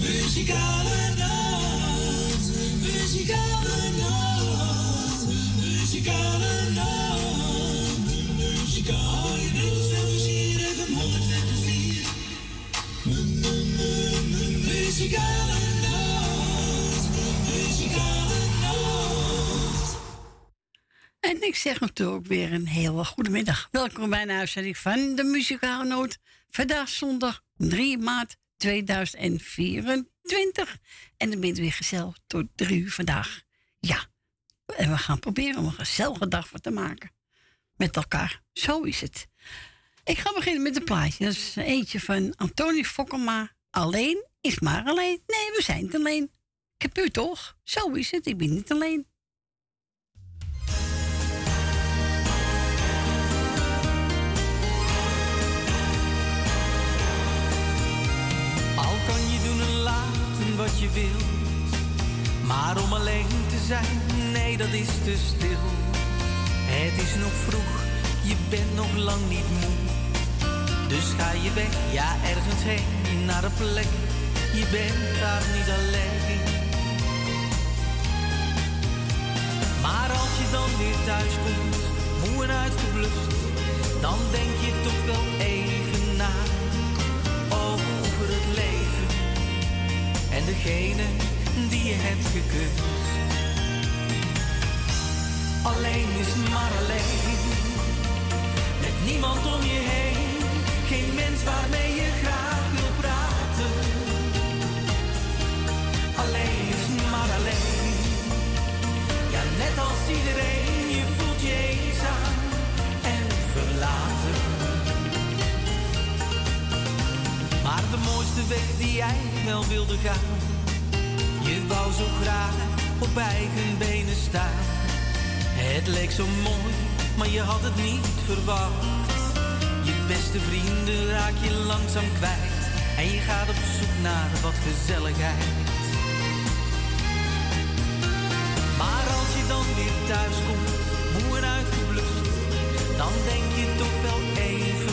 Muzikale zeg natuurlijk weer een hele goede middag. Welkom bij een uitzending van de Muzikale Noot. Vandaag zondag 3 maart 2024. En dan ben je weer gezellig tot drie uur vandaag. Ja, en we gaan proberen om een gezellige dag van te maken. Met elkaar. Zo is het. Ik ga beginnen met een plaatje. Dat is eentje van Antonie Fokkema. Alleen is maar alleen. Nee, we zijn niet alleen. Ik heb u toch? Zo is het. Ik ben niet alleen. Wat je wilt. Maar om alleen te zijn, nee, dat is te stil. Het is nog vroeg, je bent nog lang niet moe. Dus ga je weg, ja, ergens heen, naar een plek. Je bent daar niet alleen. Maar als je dan weer thuis komt, moe en uitgeblust, dan denk je toch wel even en degene die je hebt gekust. Alleen is maar alleen, met niemand om je heen, geen mens waarmee je graag wil praten. Alleen is maar alleen, ja net als iedereen, de mooiste weg die jij wel wilde gaan. Je wou zo graag op eigen benen staan. Het leek zo mooi, maar je had het niet verwacht. Je beste vrienden raak je langzaam kwijt. En je gaat op zoek naar wat gezelligheid. Maar als je dan weer thuis komt, moe en uitgeblust, dan denk je toch wel even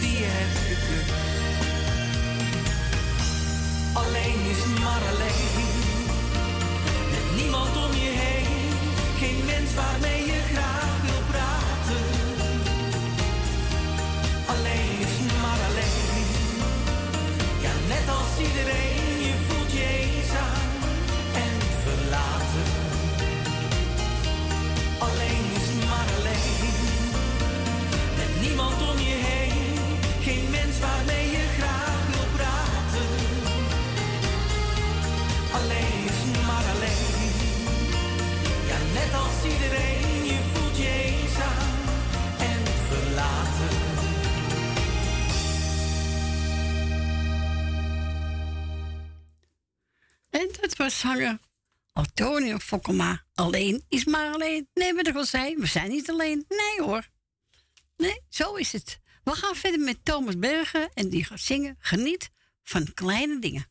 die je hebt. Alleen is maar alleen, met niemand om je heen, geen mens waarmee je graag wil praten. Alleen is maar alleen, ja net als iedereen, zanger Antonio Fokkema. Alleen is maar alleen. Nee, wat ik al zei, we zijn niet alleen. Nee hoor. Nee, zo is het. We gaan verder met Thomas Bergen en die gaat zingen Geniet van kleine dingen.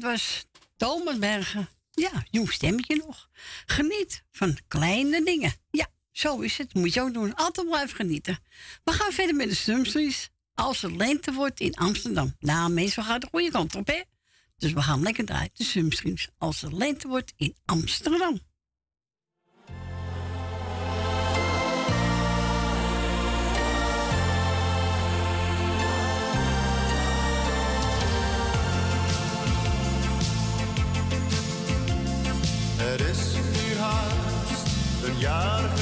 Dat was Thomas Bergen. Ja, jong stemmetje nog. Geniet van kleine dingen. Ja, zo is het. Moet je ook doen. Altijd blijven genieten. We gaan verder met de Sumstrees. Als het lente wordt in Amsterdam. Nou, meestal gaat de goede kant op, hè? Dus we gaan lekker draaien. De Sumstreams. Als het lente wordt in Amsterdam. Jaar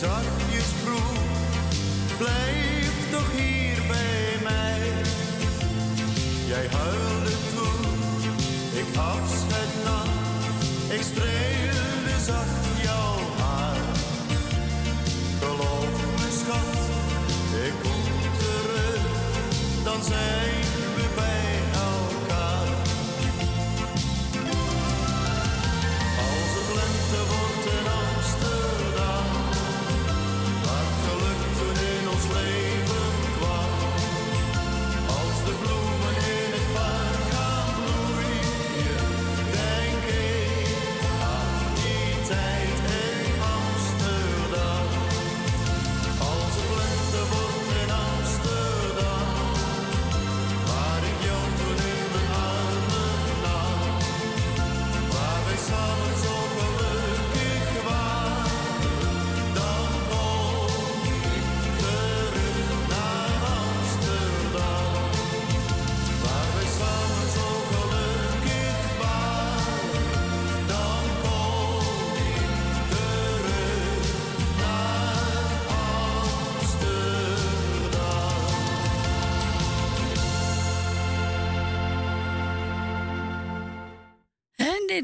jij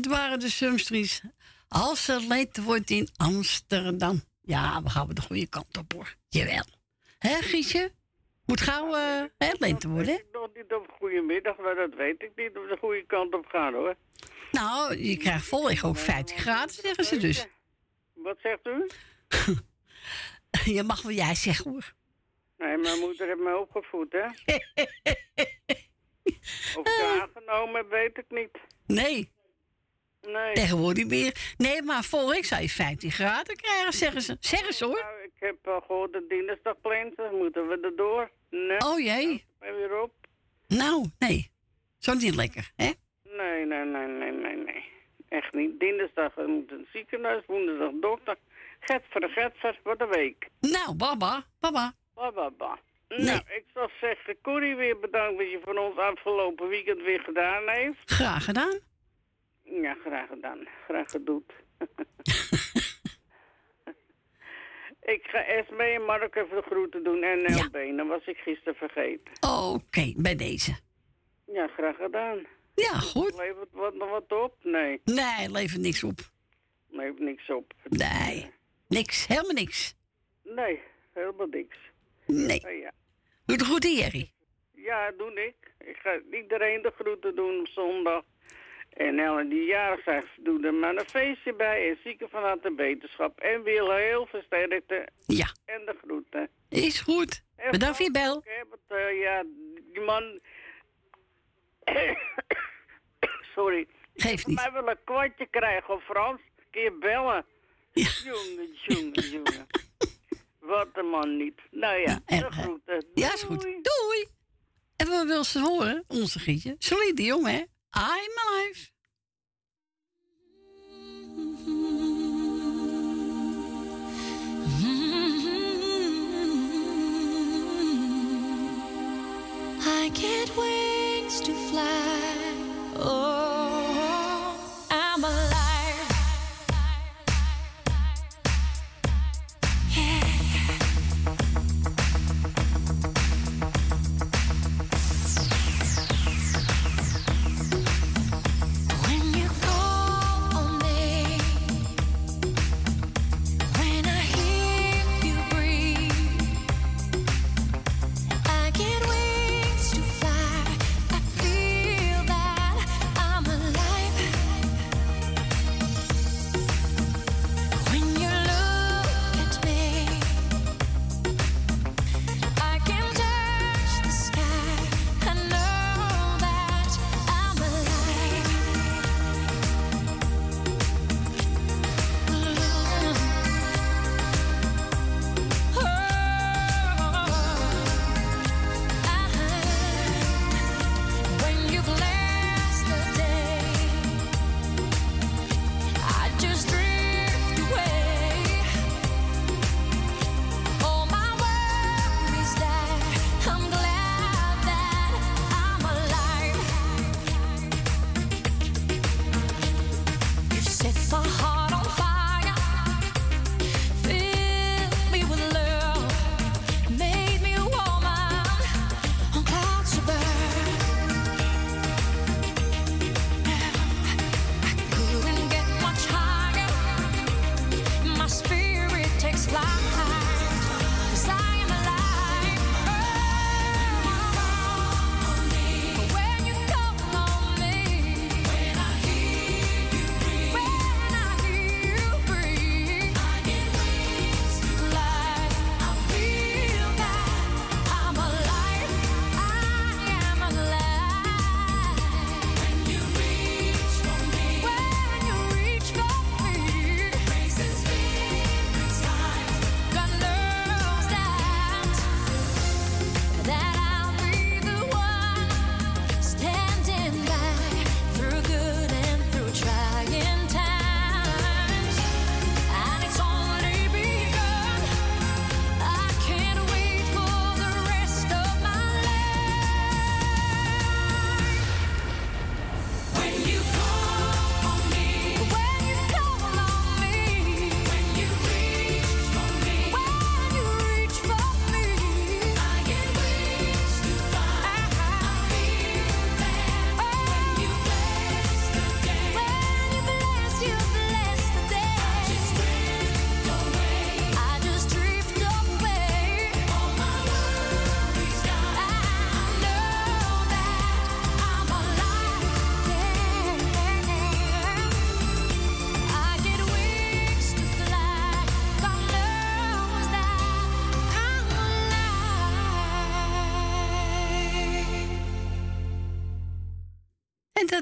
dit waren de Sumstrees. Als het lente wordt in Amsterdam. Ja, we gaan de goede kant op hoor. Jawel. Hè, Giesje? Moet gauw hè, lente worden. hè? Nog niet op goedemiddag, maar dat weet ik niet of de goede kant op gaan hoor. Nou, je krijgt volweg ook 50 graden, zeggen ze dus. Wat zegt u? Je mag wel jij zeggen hoor. Nee, mijn moeder heeft me opgevoed, hè? Of ik aangenomen weet ik niet. Nee, Nee. tegenwoordig meer. Nee, maar volgende zou je 15 graden krijgen, zeggen ze. Zeggen ze hoor. Nou, ik heb uh, gehoord de dinsdag plant, dan moeten we erdoor. Nee, Oh jee. ben weer op. Nou, nee. Zo niet lekker, hè? Nee, nee, nee, nee, nee, nee. Echt niet. Dinsdag we moeten het ziekenhuis, woensdag dokter. Getver, getver, wat een week. Nou, baba, baba. Ba, ba, ba. Nee. Nou, ik zou zeggen, Corrie weer bedankt wat je van ons afgelopen weekend weer gedaan heeft. Graag gedaan. Ja, graag gedaan. Graag gedoet. ik ga Esme en Mark even de groeten doen en Ja. LB. Dat was ik gisteren vergeten. Oké, bij deze. Ja, graag gedaan. Ja, goed. Levert wat, nog wat op? Nee, Nee, levert niks op. levert niks op. Nee, niks. Helemaal niks. Nee, helemaal niks. Nee. Ja. Doe het goed, Jerry. ja, doe ik. Ik ga iedereen de groeten doen op zondag. En Ellen die jarig zijn, doe er maar een feestje bij. En zieken van harte beterschap. En wil heel versterkte. Ja. En de groeten. Is goed. Bedankt voor je bel. Ik heb het, uh, ja, die man... Sorry. Geef niet. Mij wil een kwartje krijgen op Frans. Kun je bellen? Ja. Jongen, jongen, jongen. Wat een man niet. Nou ja, En, de eh, groeten. Ja, is goed. Doei. Doei. En we willen ze horen, onze Gietje. Celine Dion, hè? I'm alive. I get wings to fly. Oh,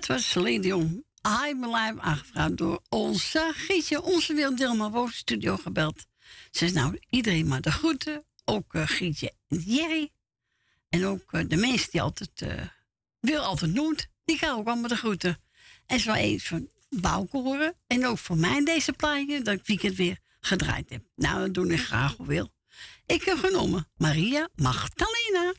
dat was Celine Dion. I'm Alive, aangevraagd door onze Gietje. Onze Wil Dilma Woon studio gebeld. Ze is nou iedereen maar de groeten. Ook eh, Gietje en Jerry. En ook eh, de mensen die altijd eh, Wil altijd noemt. Die gaan ook allemaal de groeten. En zo eens van Bouke horen. En ook voor mij deze plaatje dat ik weekend weer gedraaid heb. Nou, dat doe ik graag wil. Ik heb genomen Maria Magdalena.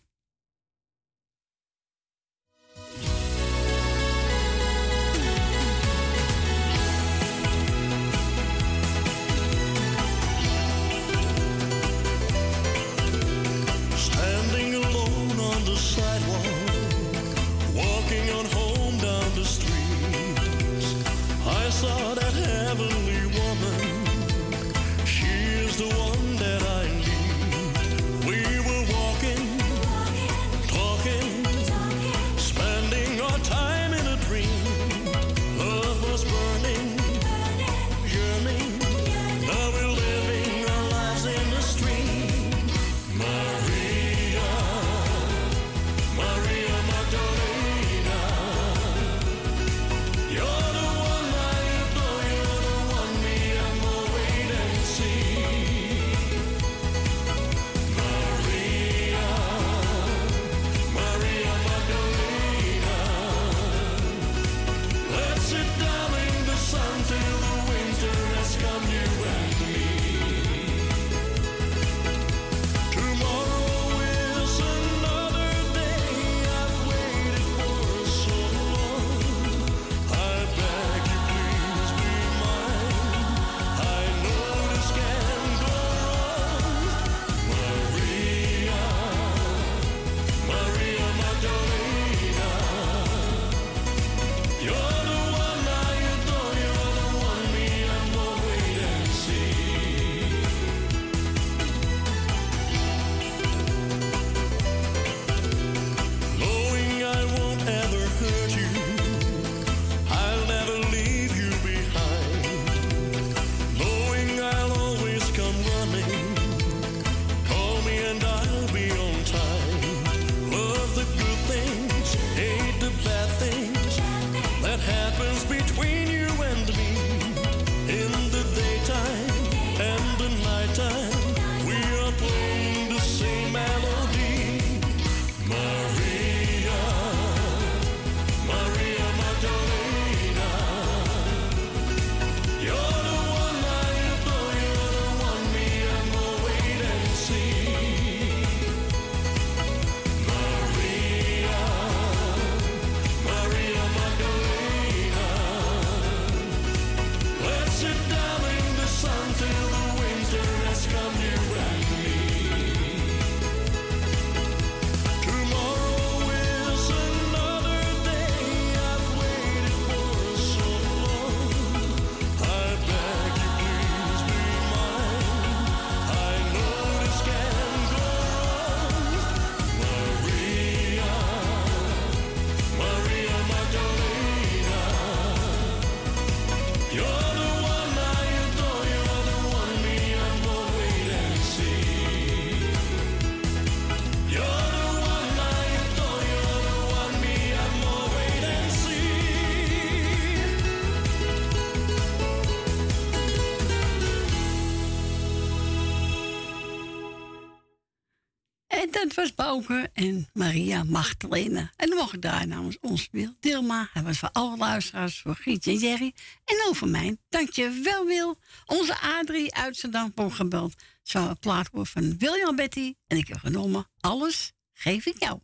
En Maria Magdalena. En dan ik daar namens ons Wil Dilma. Hij was voor alle luisteraars, voor Gietje en Jerry. En over mij. Dank je wel, Wil. Onze Adrie uit Zandam gebeld. Zou een plaat worden van William Betty. En ik heb genomen, alles geef ik jou.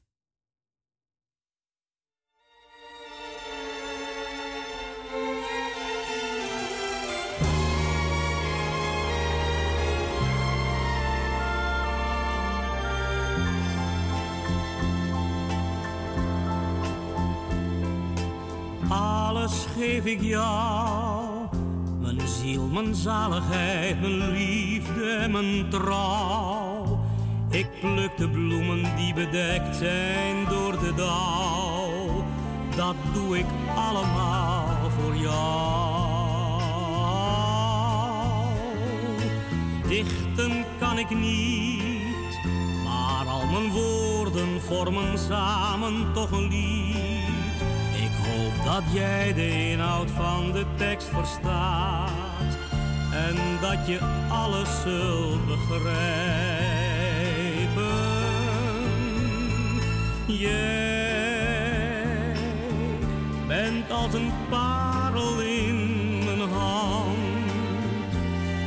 Alles geef ik jou, mijn ziel, mijn zaligheid, mijn liefde mijn trouw. Ik pluk de bloemen die bedekt zijn door de dauw. Dat doe ik allemaal voor jou. Dichten kan ik niet, maar al mijn woorden vormen samen toch een lied. Hoop dat jij de inhoud van de tekst verstaat en dat je alles zult begrijpen. Jij bent als een parel in mijn hand,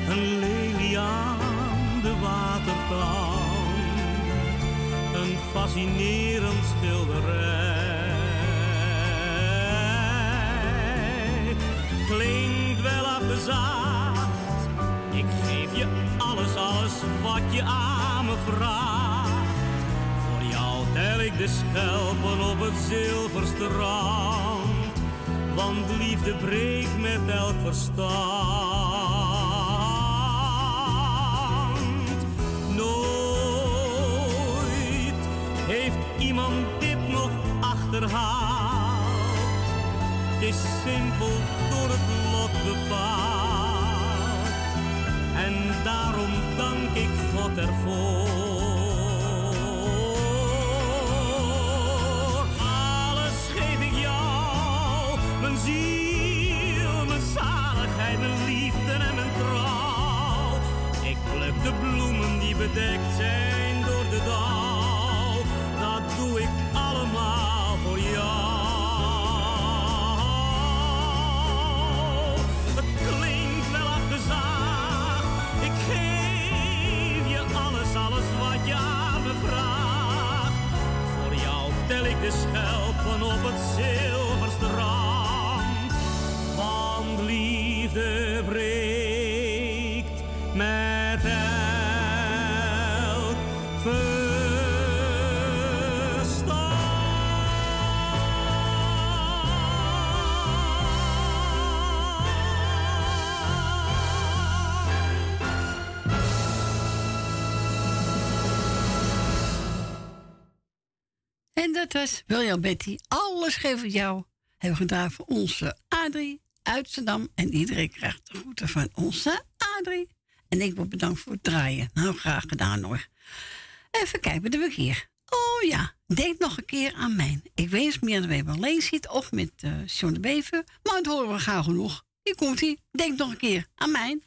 een lelie aan de waterkant, een fascinerend schilderij. Klinkt wel afgezaagd, ik geef je alles, alles wat je aan me vraagt. Voor jou tel ik de schelpen op het zilverstrand, want liefde breekt met elk verstand. Nooit heeft iemand simpel door het lot bepaald. En daarom dank ik God ervoor. Alles geef ik jou, mijn ziel, mijn zaligheid, mijn liefde en mijn trouw. Ik pluk de bloemen die bedekt zijn door de dauw. De schelpen op het zilverstrand. Dat was William Betty. Alles ik jou. Hebben we gedaan voor onze Adrie uit Zandam. En iedereen krijgt de groeten van onze Adrie. En ik word bedankt voor het draaien. Nou, graag gedaan hoor. Even kijken, wat heb hier? Oh ja, denk nog een keer aan mij. Ik weet meer dat we alleen zit of met uh, John de Bever. Maar het horen we gauw genoeg. Hier komt hij. Denk nog een keer aan mij.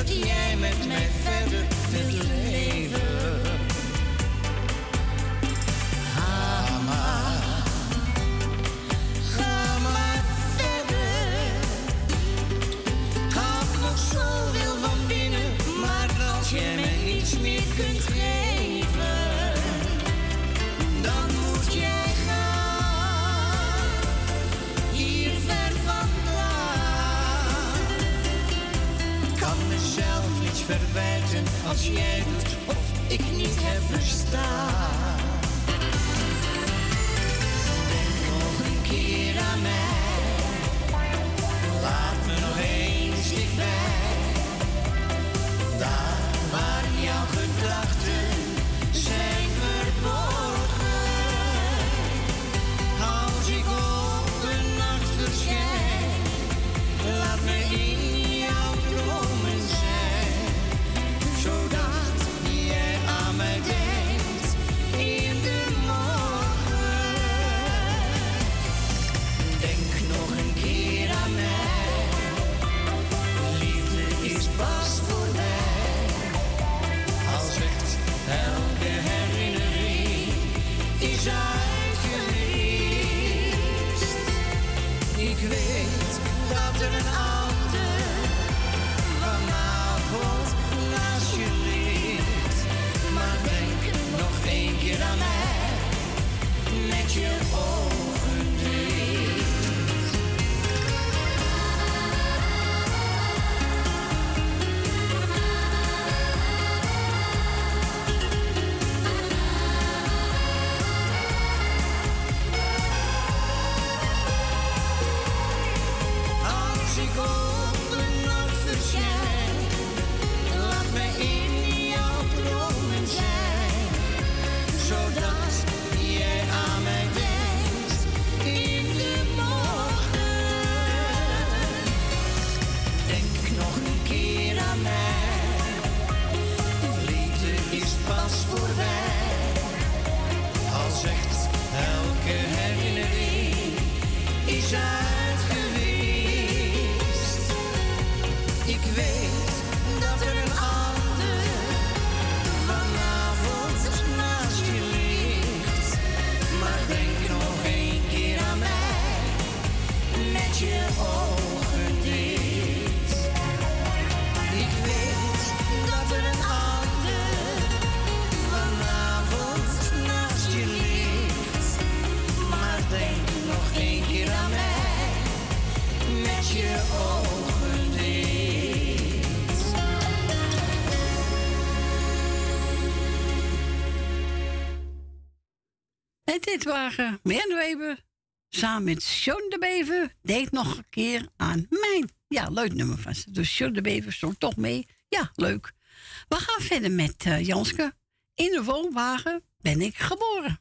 Jij als jij doet of ik niet heb bestaan. Denk nog een keer aan mij, laat me nog eens dichtbij. Daar waar jouw gedachten Dit wagen, mijn Weber, samen met Sean de Bever, deed nog een keer aan mijn. Ja, leuk nummer van ze. Dus Sean de Bever stond toch mee. Ja, leuk. We gaan verder met eh, Janske. In de woonwagen ben ik geboren.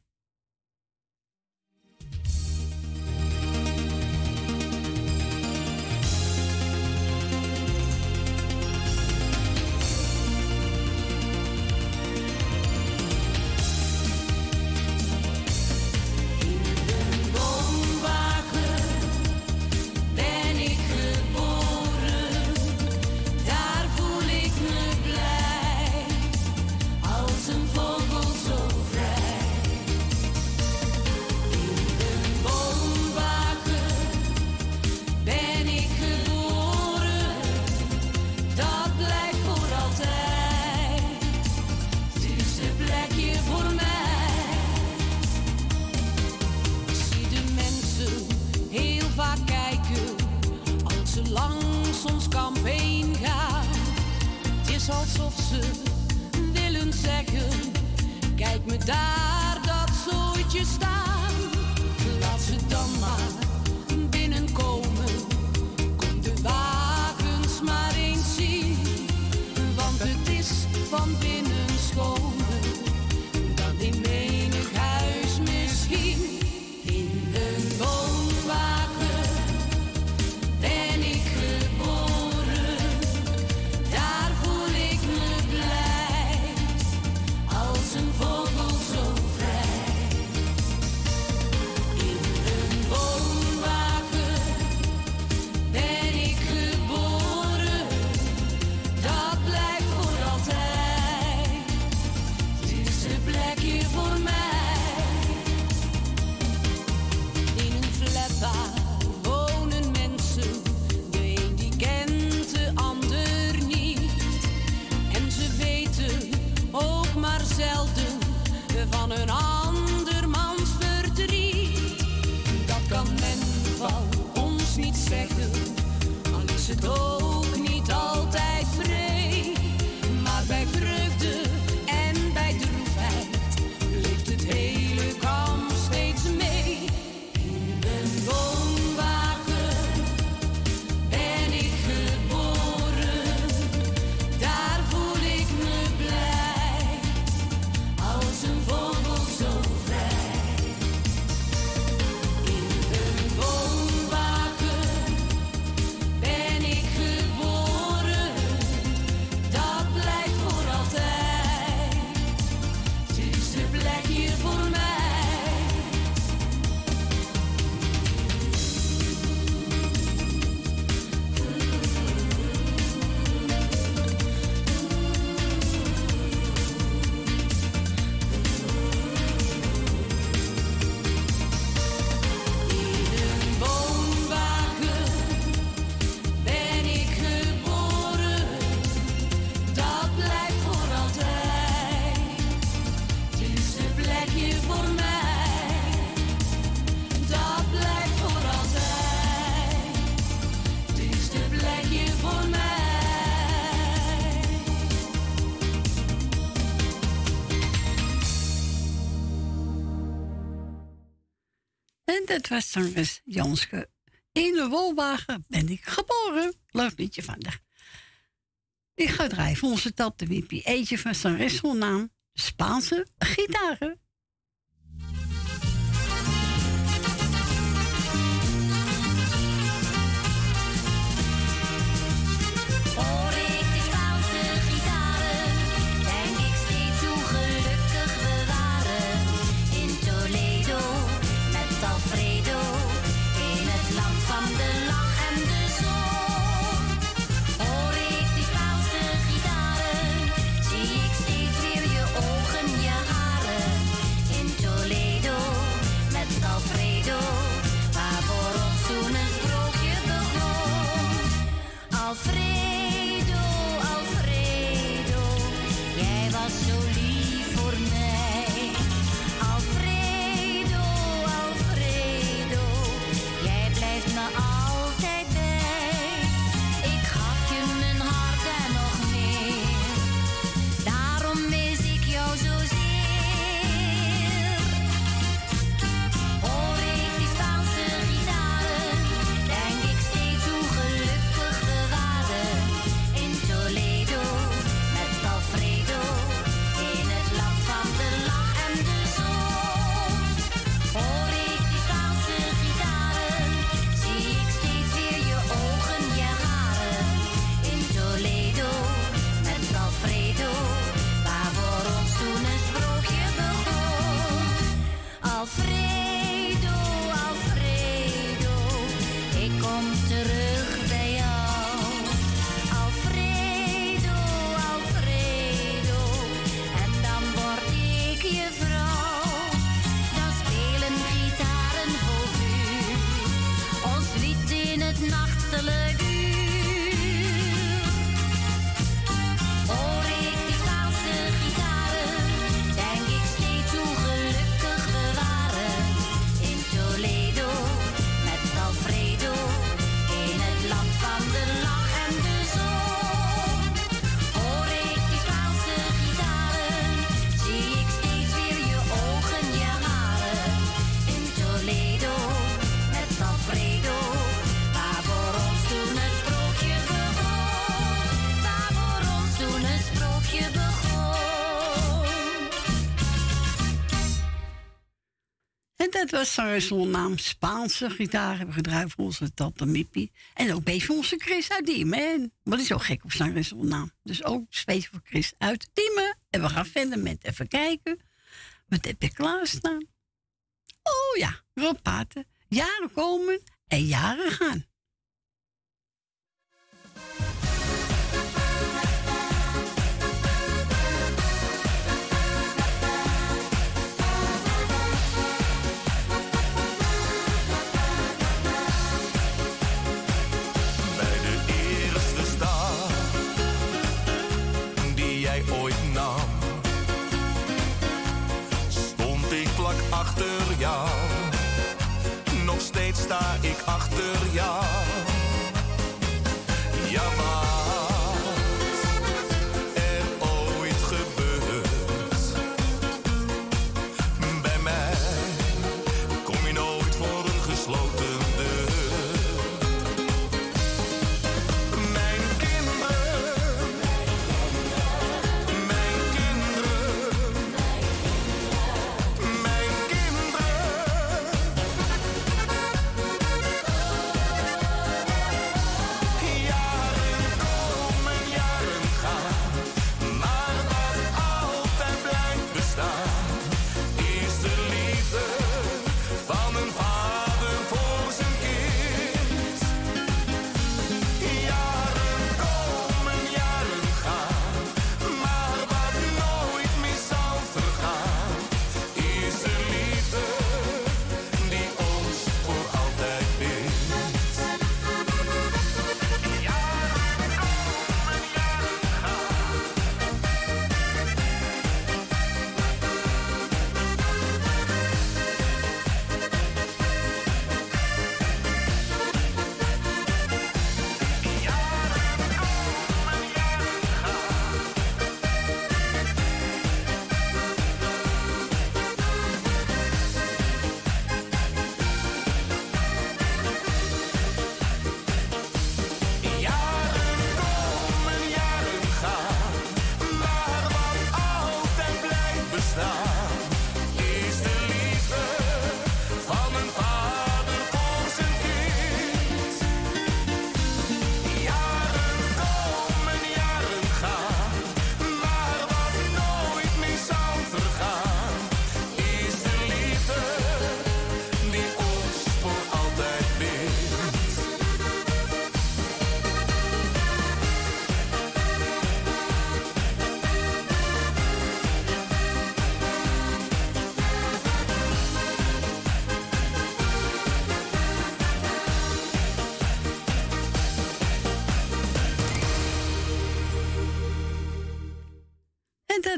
is alsof ze willen zeggen: Kijk me daar, dat zoetje staan. Laat ze dan maar. van een andermans verdriet. Dat kan men van ons niet zeggen, al is het ook. dat was zangeres Janske. In de wolwagen ben ik geboren. Leuk liedje vandaag. Ik ga drijven onze tap de Wimpy. eetje van zangeres naam Spaanse gitaren. dat was zonder naam Spaanse gitaar hebben gedraaid voor onze tante Mippie. En ook bij onze Chris uit Diemen. Wat is ook gek op zijn naam. Dus ook speciaal voor Chris uit Diemen. En we gaan verder met even kijken. Wat heb je klaarstaan? Oh ja, Rob Paten. Jaren komen en jaren gaan.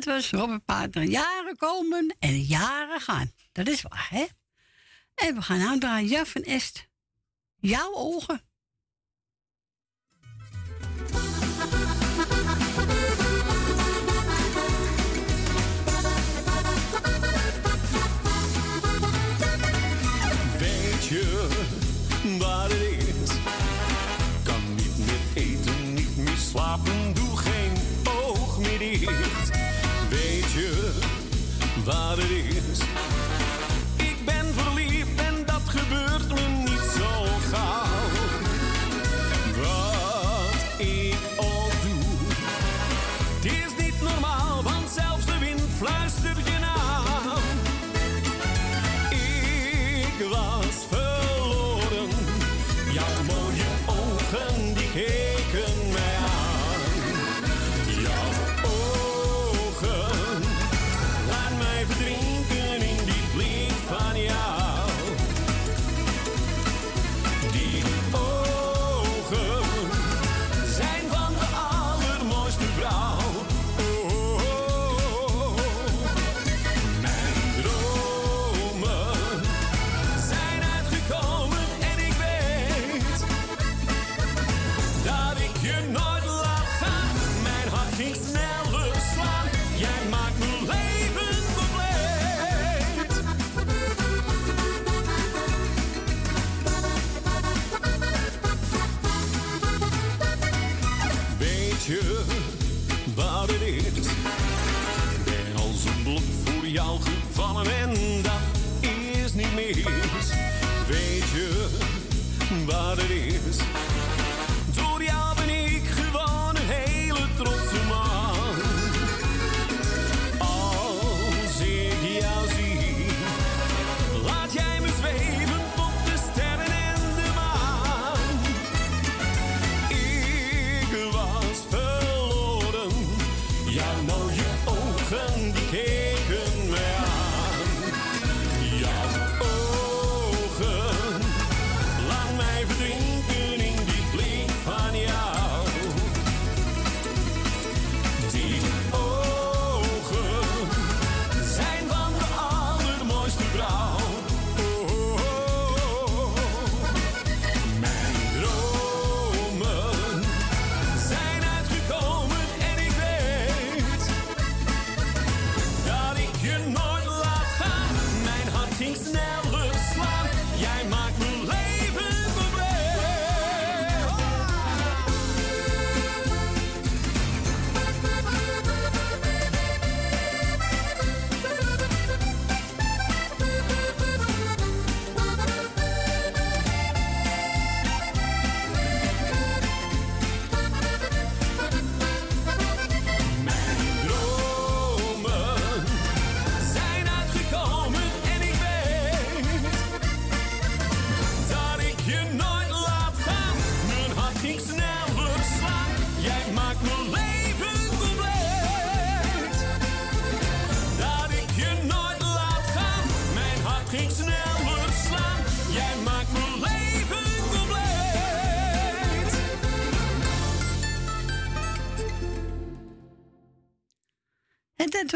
het was Robert Pater. Jaren komen en jaren gaan. Dat is waar, hè? En we gaan nou draaien. Ja, van Est. Jouw ogen. Weet je wat het is? Kan niet meer eten, niet meer slapen van waar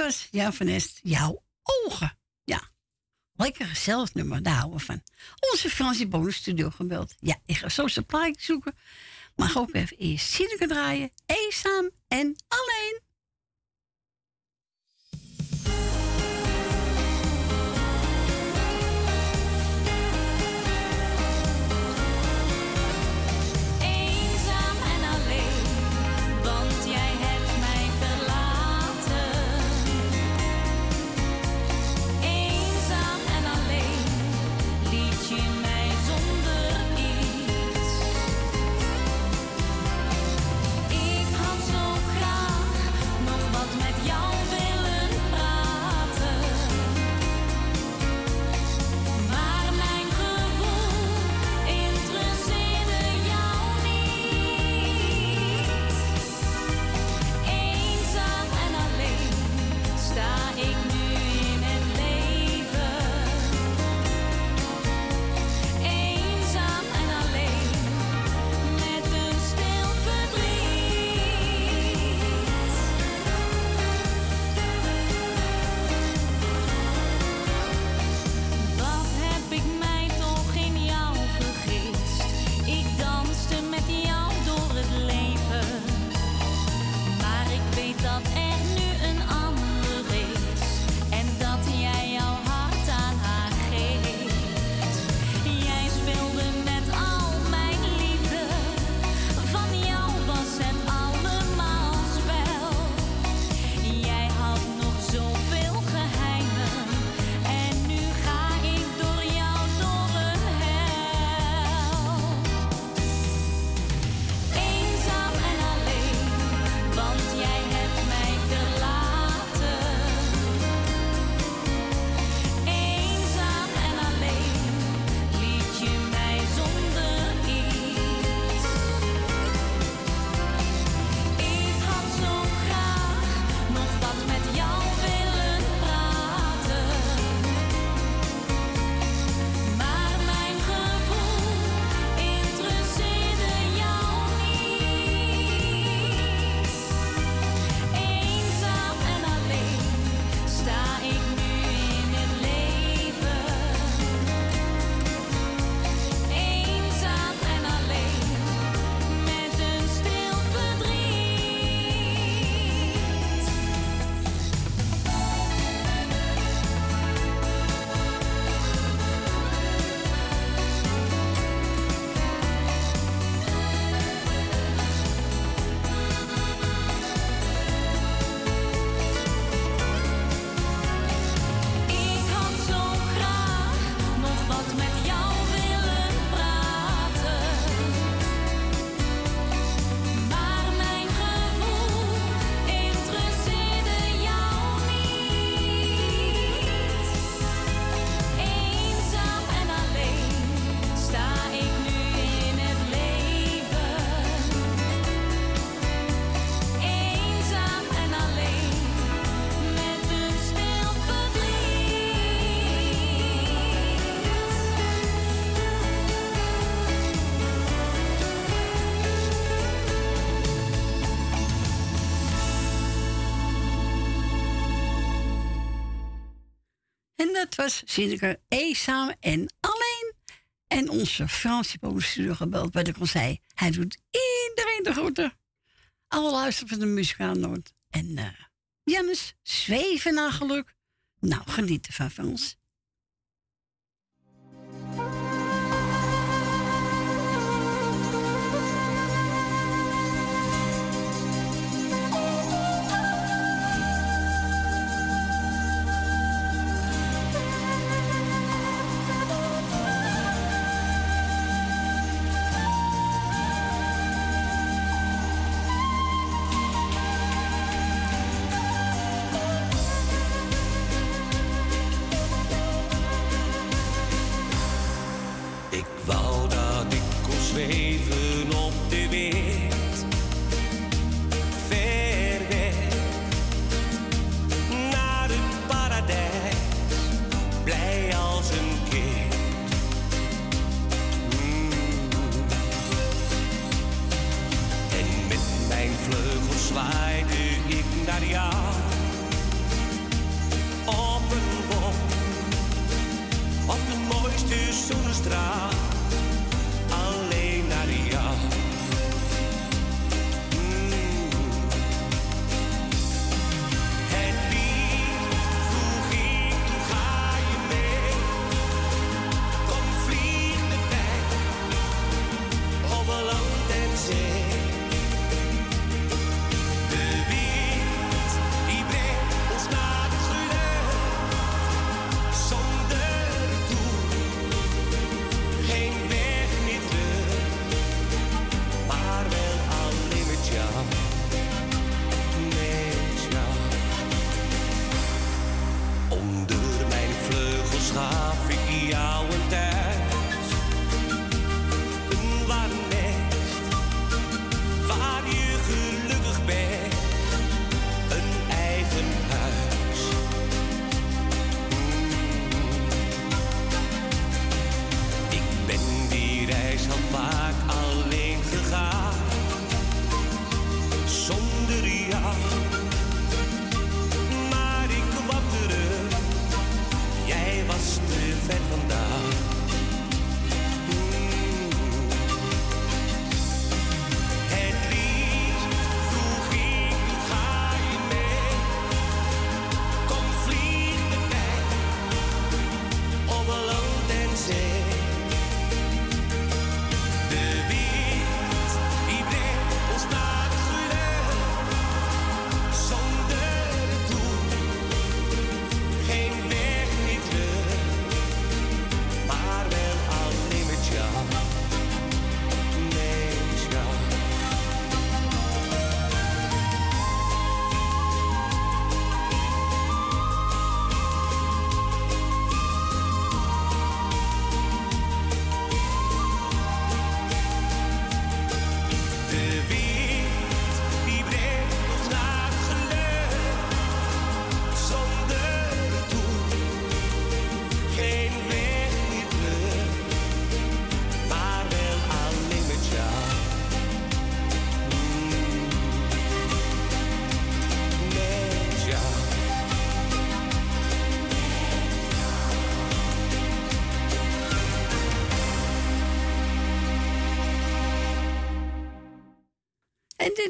was Jan van jouw ogen. Ja, lekker gezellig nummer, daar houden we van. Onze Fransie Bonus Studio gebeld. Ja, ik ga zo zijn plaatje zoeken. maar ook even eerst te draaien. Eenzaam en was Zinneke eenzaam en alleen. En onze Franse Polenstudio gebeld, wat ik al zei. Hij doet iedereen de groeten. Alle luisteren van de muziek aan Noord. En uh, Jannes, zweven naar geluk. Nou, geniet ervan van ons.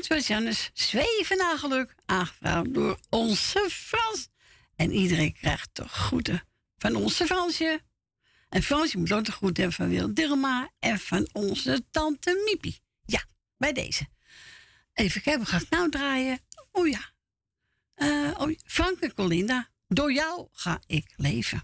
Zoals janis zweven naar geluk, aangevraagd door onze Frans. En iedereen krijgt toch groeten van onze Fransje. En Fransje moet ook de groeten hebben van Wil Dirma en van onze tante Mipi. Ja, bij deze. Even kijken, ga ik nou draaien? O ja. Uh, oh, Frank en Colinda, door jou ga ik leven.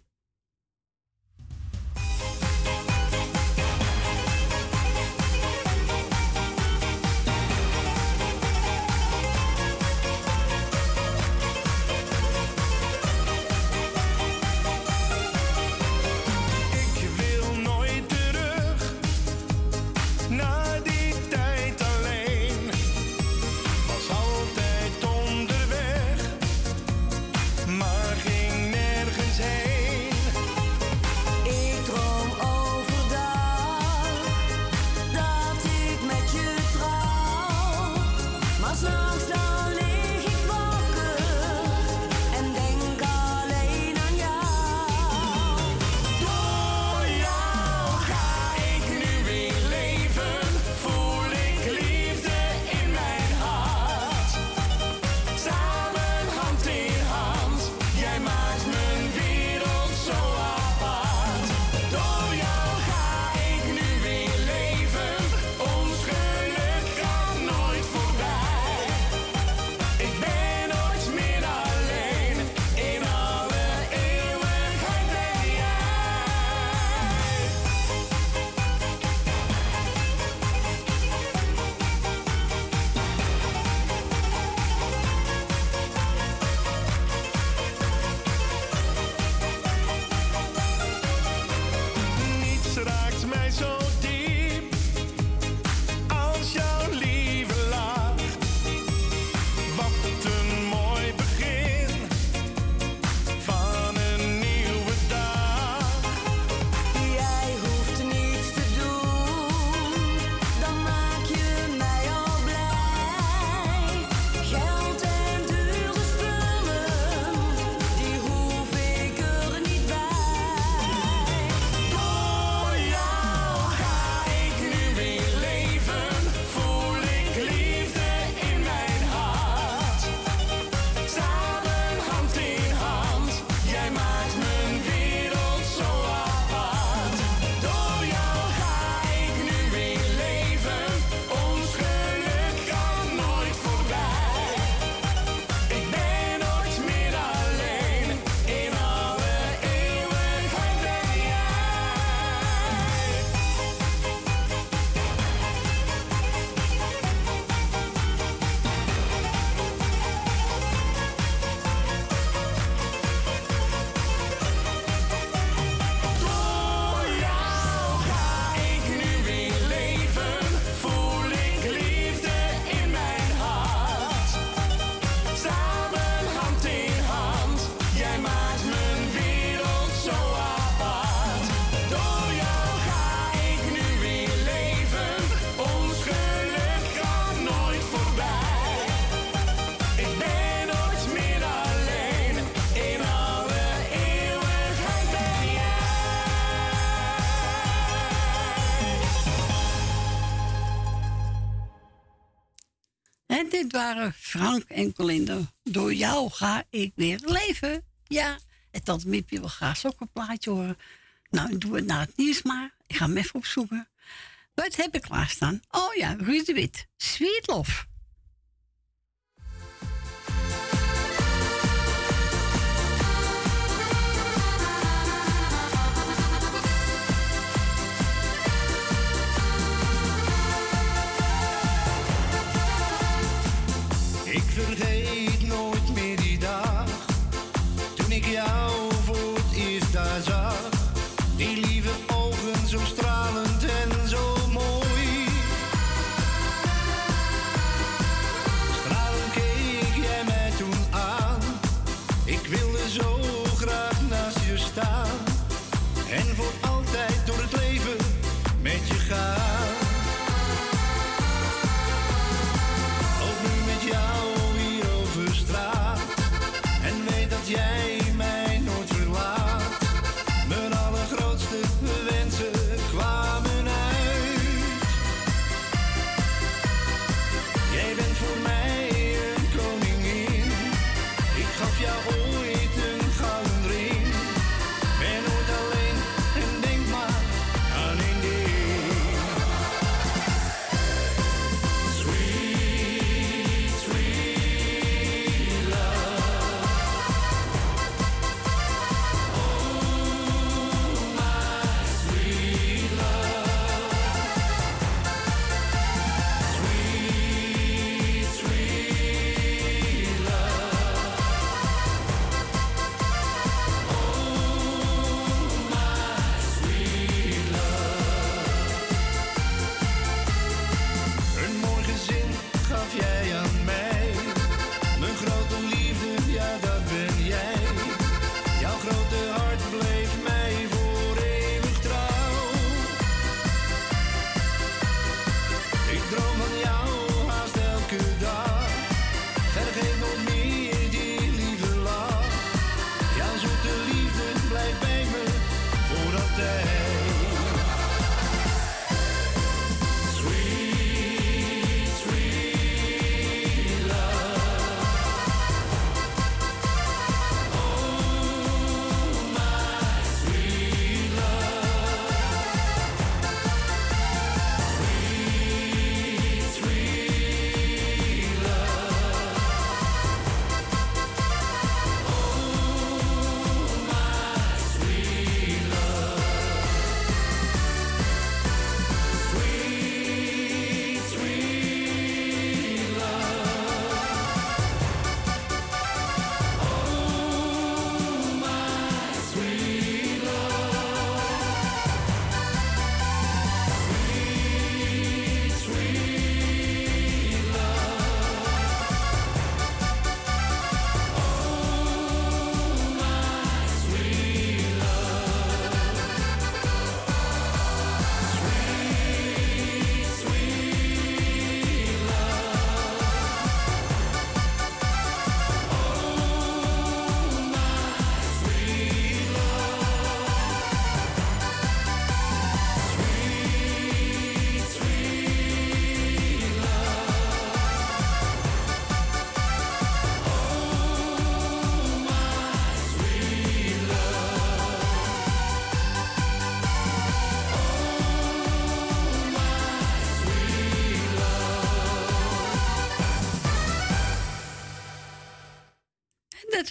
Frank en Colinda, door jou ga ik weer leven. Ja. En dat Miepje wil graag ook een plaatje horen. Nou, doen het na het nieuws maar. Ik ga hem even opzoeken. Wat heb ik klaarstaan? Oh ja, Ruud de Wit. Sweet Hey.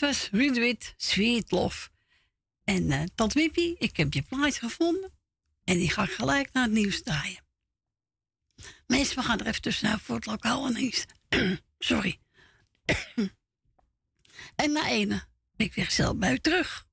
was Ruud Sweet En eh, uh, tot Wippie, ik heb je plaatje gevonden. En die ga ik gelijk naar het nieuws draaien. Mensen, we gaan er even tussenuit voor het lokaal ineens. Sorry. en na ene ik weer zelf bij terug.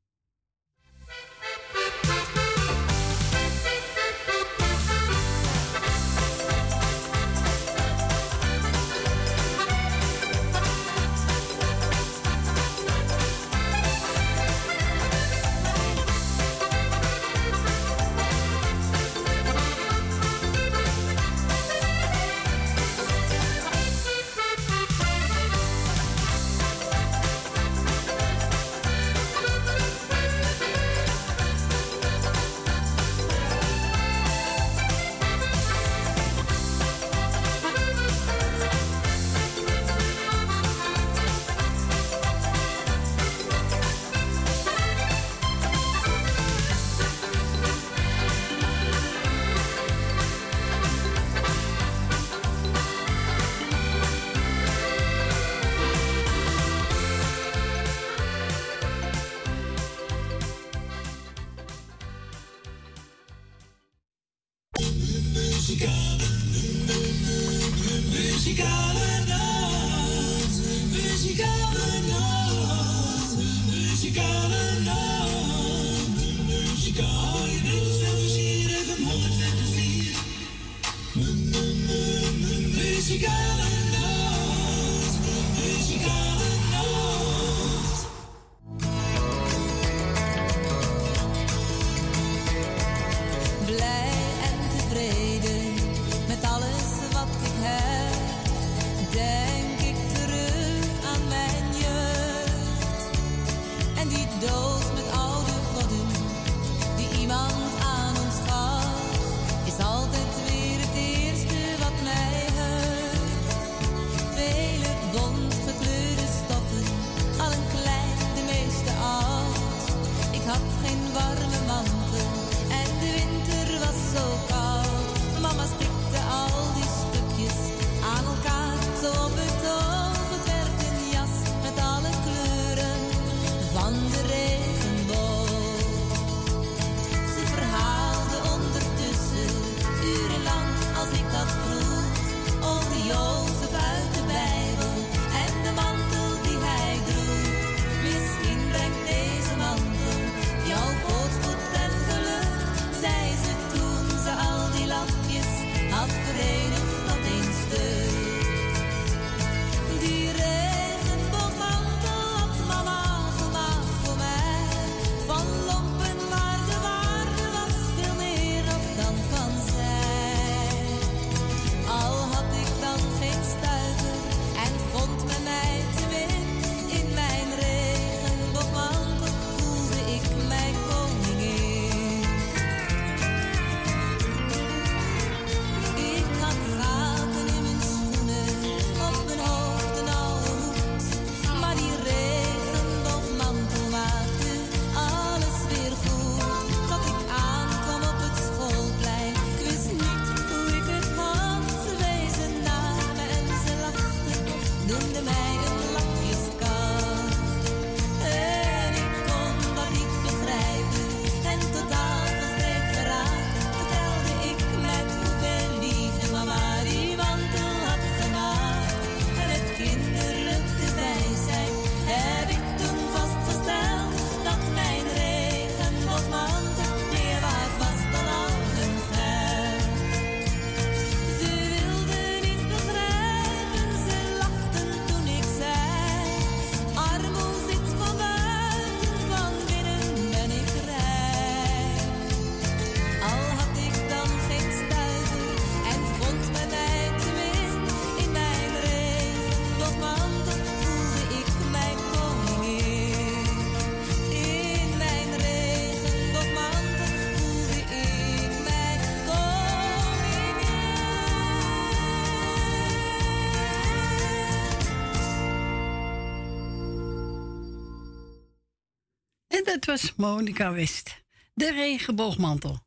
was Monica West. De regenboogmantel.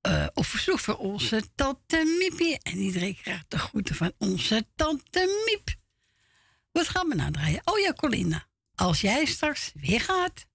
Eh, of op verzoek van onze tante Miepie. En iedereen krijgt de groeten van onze tante Miep. Wat gaan we nou draaien? Oh ja, Colina, Als jij straks weer gaat.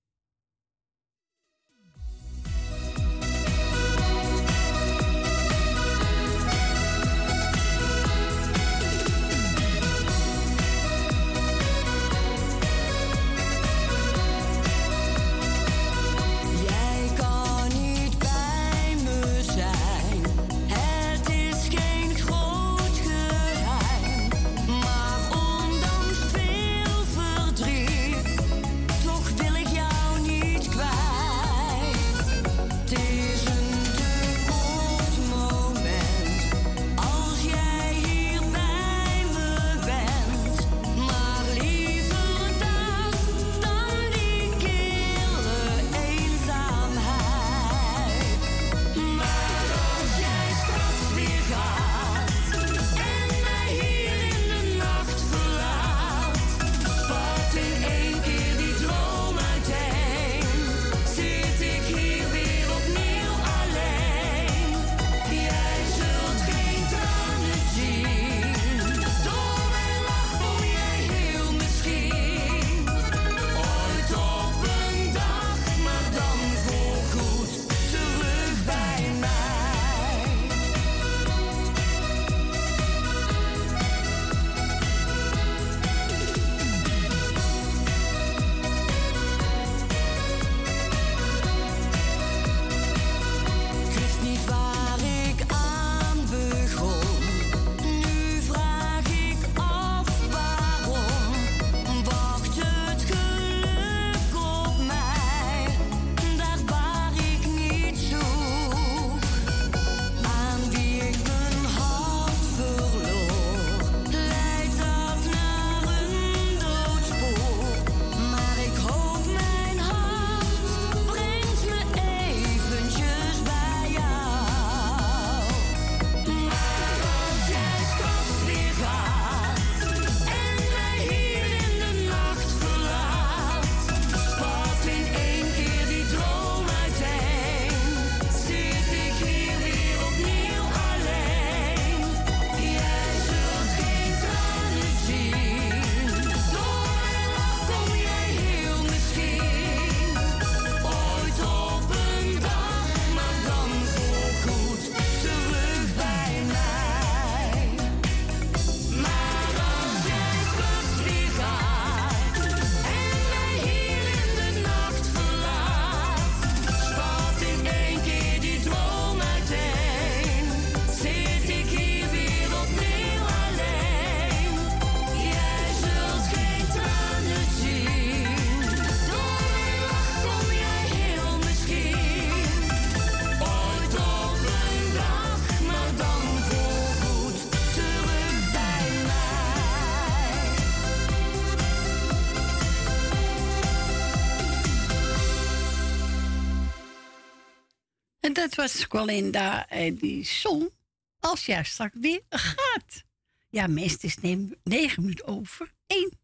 Dat was Colinda en die zong als jij straks weer gaat. Ja, meestal is het negen minuten over één.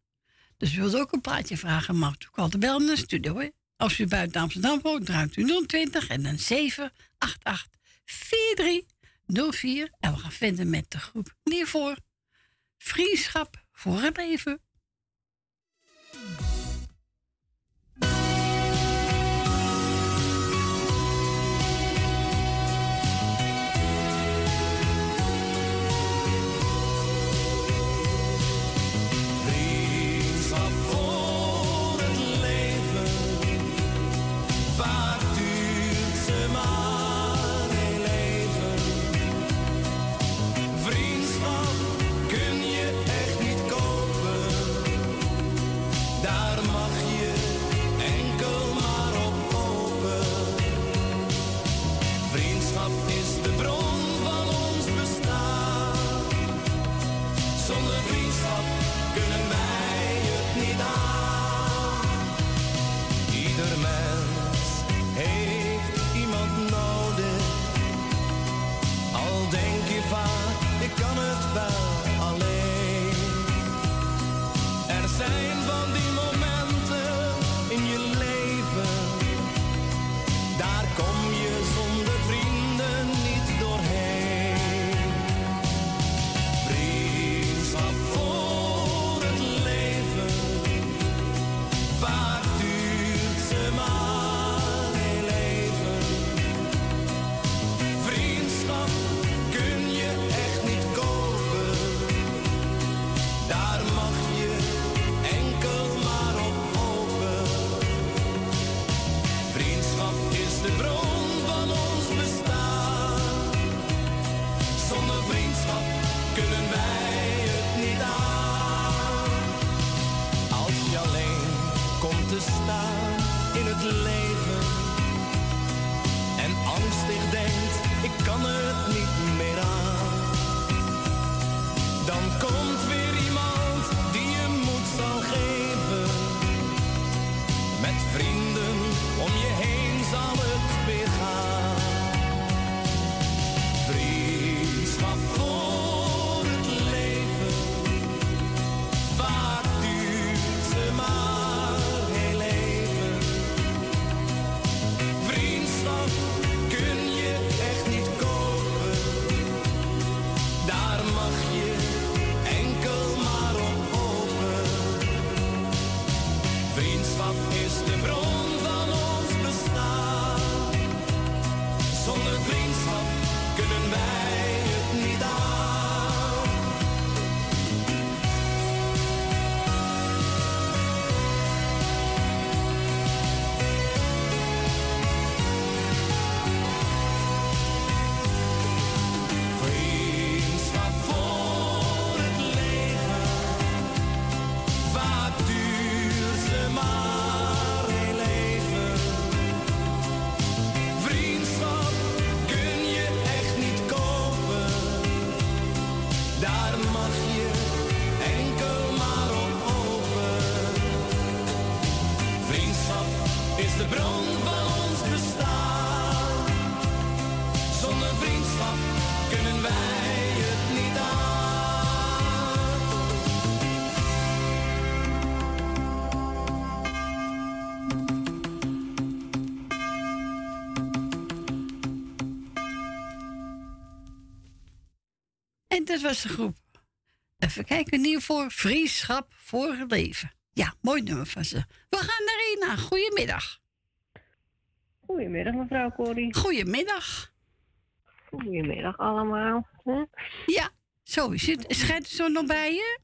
Dus u wilt ook een plaatje vragen, mag u altijd bellen naar de studio. Hè? Als u buiten Amsterdam woont, draait u 020 en dan 788 4304. En we gaan verder met de groep Neervoor. Vriendschap voor het leven. Dat was de groep. Even kijken, nieuw voor Vriendschap voor het leven. Ja, mooi nummer van ze. We gaan naar Ina. Goedemiddag. Goedemiddag, mevrouw Corrie. Goedemiddag. Goedemiddag allemaal. Hm? Ja, zo is het. Schijnt zo nog bij je?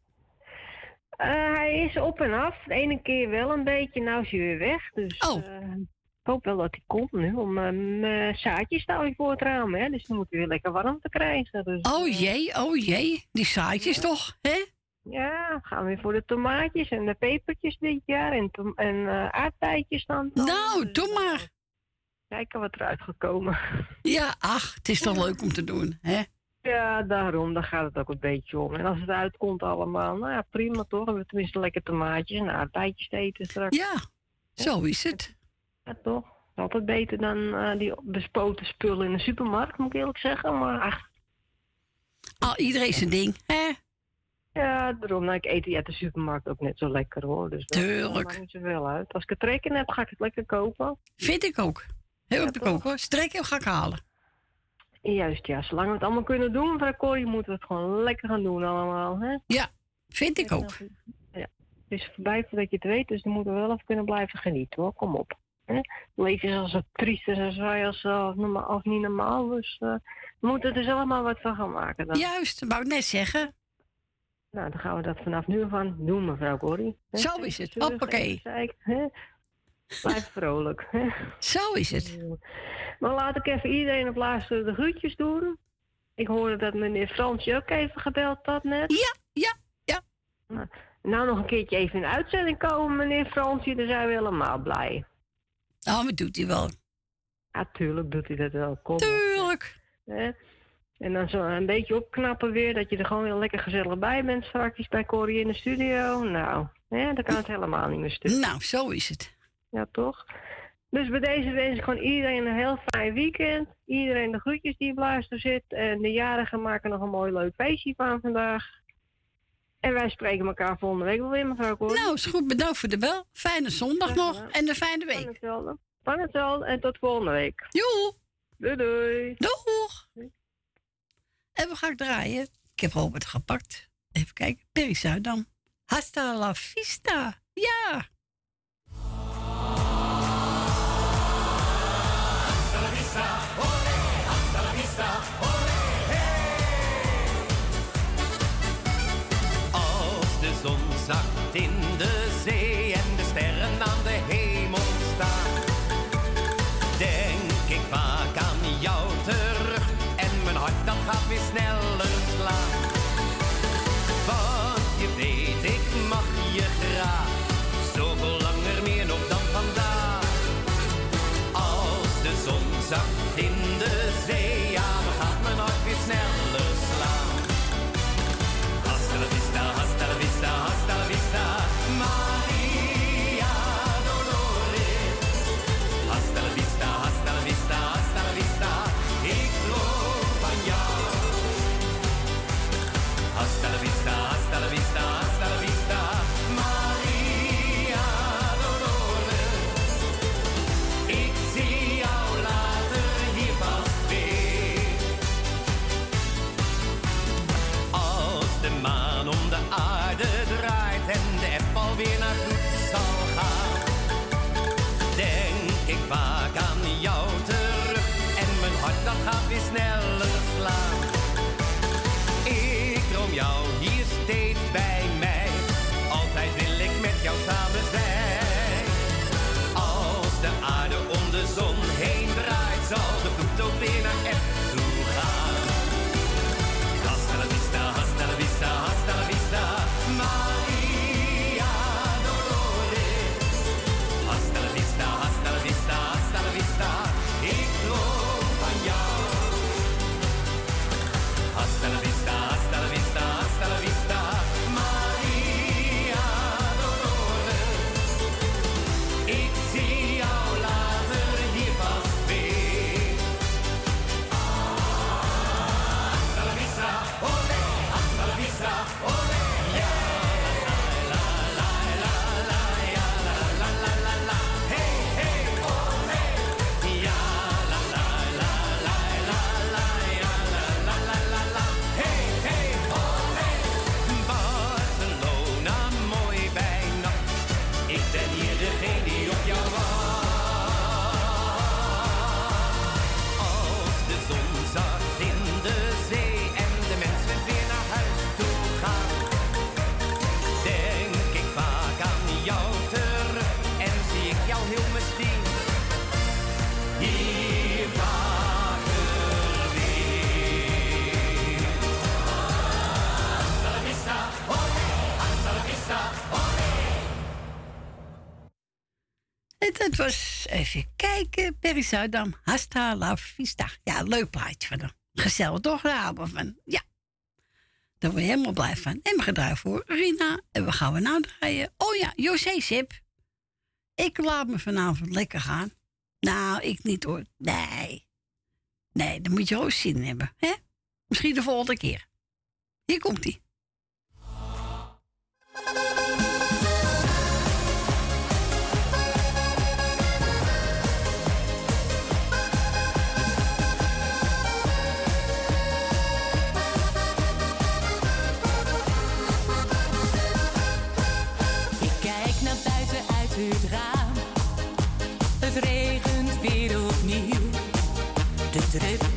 Eh, hij is op en af. De ene keer wel een beetje, nou is hij weer weg. Dus Oh. eh, ik hoop wel dat hij komt nu. Om eh, mijn zaadjes staan voor het raam. Hè? Dus dan moet hij weer lekker warm te krijgen. Dus, Oh eh, jee, oh jee. Die zaadjes toch, hè? Ja, gaan we weer voor de tomaatjes en de pepertjes dit jaar. En, en eh aardbeidjes dan. dan. Nou, Dus, doe eh, maar. kijken wat eruit gekomen. Ja, ach, het is toch leuk om te doen, hè? Ja, daarom. Daar gaat het ook een beetje om. En als het uitkomt allemaal, nou ja, prima toch. Dan hebben we tenminste lekker tomaatjes en aardbeidjes te eten straks. Ja, zo is het. Ja, toch? altijd beter dan eh, die bespoten spullen in de supermarkt, moet ik eerlijk zeggen. Maar ach, Al, iedereen zijn ding, hè? ja, daarom, nou, ik eet die uit de supermarkt ook net zo lekker hoor. Dus dat Tuurlijk. maakt niet zoveel uit. Als ik het trek in heb, ga ik het lekker kopen. Vind ik ook. Heel op de kook hoor. Strekken ga ik halen. Juist, ja. Zolang we het allemaal kunnen doen, Corrie, moeten we het gewoon lekker gaan doen allemaal. Hè? Ja, vind ik ook. Ja. Het is voorbij voordat je het weet, dus dan moeten we wel even kunnen blijven genieten hoor. Kom op. Hè? Het leven is al zo triest en zo saai als, eh, als niet normaal. Dus eh, we moeten er dus allemaal wat van gaan maken. Dan. Juist, dat wou ik net zeggen. Nou, dan gaan we dat vanaf nu van doen, mevrouw Corrie. hè? Zo is het. Hoppakee. Blijf vrolijk. Hè? Zo is het. Maar laat ik even iedereen op laatste de groetjes doen. Ik hoorde dat meneer Fransje ook even gebeld had net. Ja, ja, ja. Nou, nou nog een keertje even in de uitzending komen, meneer Fransje. Dan zijn we helemaal blij. Nou, maar doet hij wel. Ja, tuurlijk doet hij dat wel. Kom Tuurlijk. hè. En dan zo een beetje opknappen weer, dat je er gewoon weer lekker gezellig bij bent straks bij Corrie in de studio. Nou, hè, dan kan het helemaal niet meer stuk. Nou, zo is het. Ja, toch? Dus bij deze wens ik gewoon iedereen een heel fijn weekend. Iedereen de groetjes die op luister zit. En de jarigen maken nog een mooi leuk feestje van vandaag. En wij spreken elkaar volgende week wel weer, mevrouw Koor. Nou, is goed. Bedankt voor de bel. Fijne zondag nog. En een fijne Van week. hetzelfde. Van hetzelfde en tot volgende week. Joe. Doei doei. Doeg. En we gaan draaien. Ik heb Robert gepakt. Even kijken. Perry Zuidam. Hasta la vista. Ja. De zon zacht in de zee Het was, even kijken, Perry Zuidam, Hasta La Vista. Ja, leuk plaatje van hem. Gezellig toch, van. Ja, daar word je helemaal blij van. En we gaan voor Rina. En we gaan we nou draaien. Oh ja, José Sip. Ik laat me vanavond lekker gaan. Nou, ik niet hoor. Nee. Nee, dan moet je ook zin hebben. Hè? Misschien de volgende keer. Hier komt-ie. today.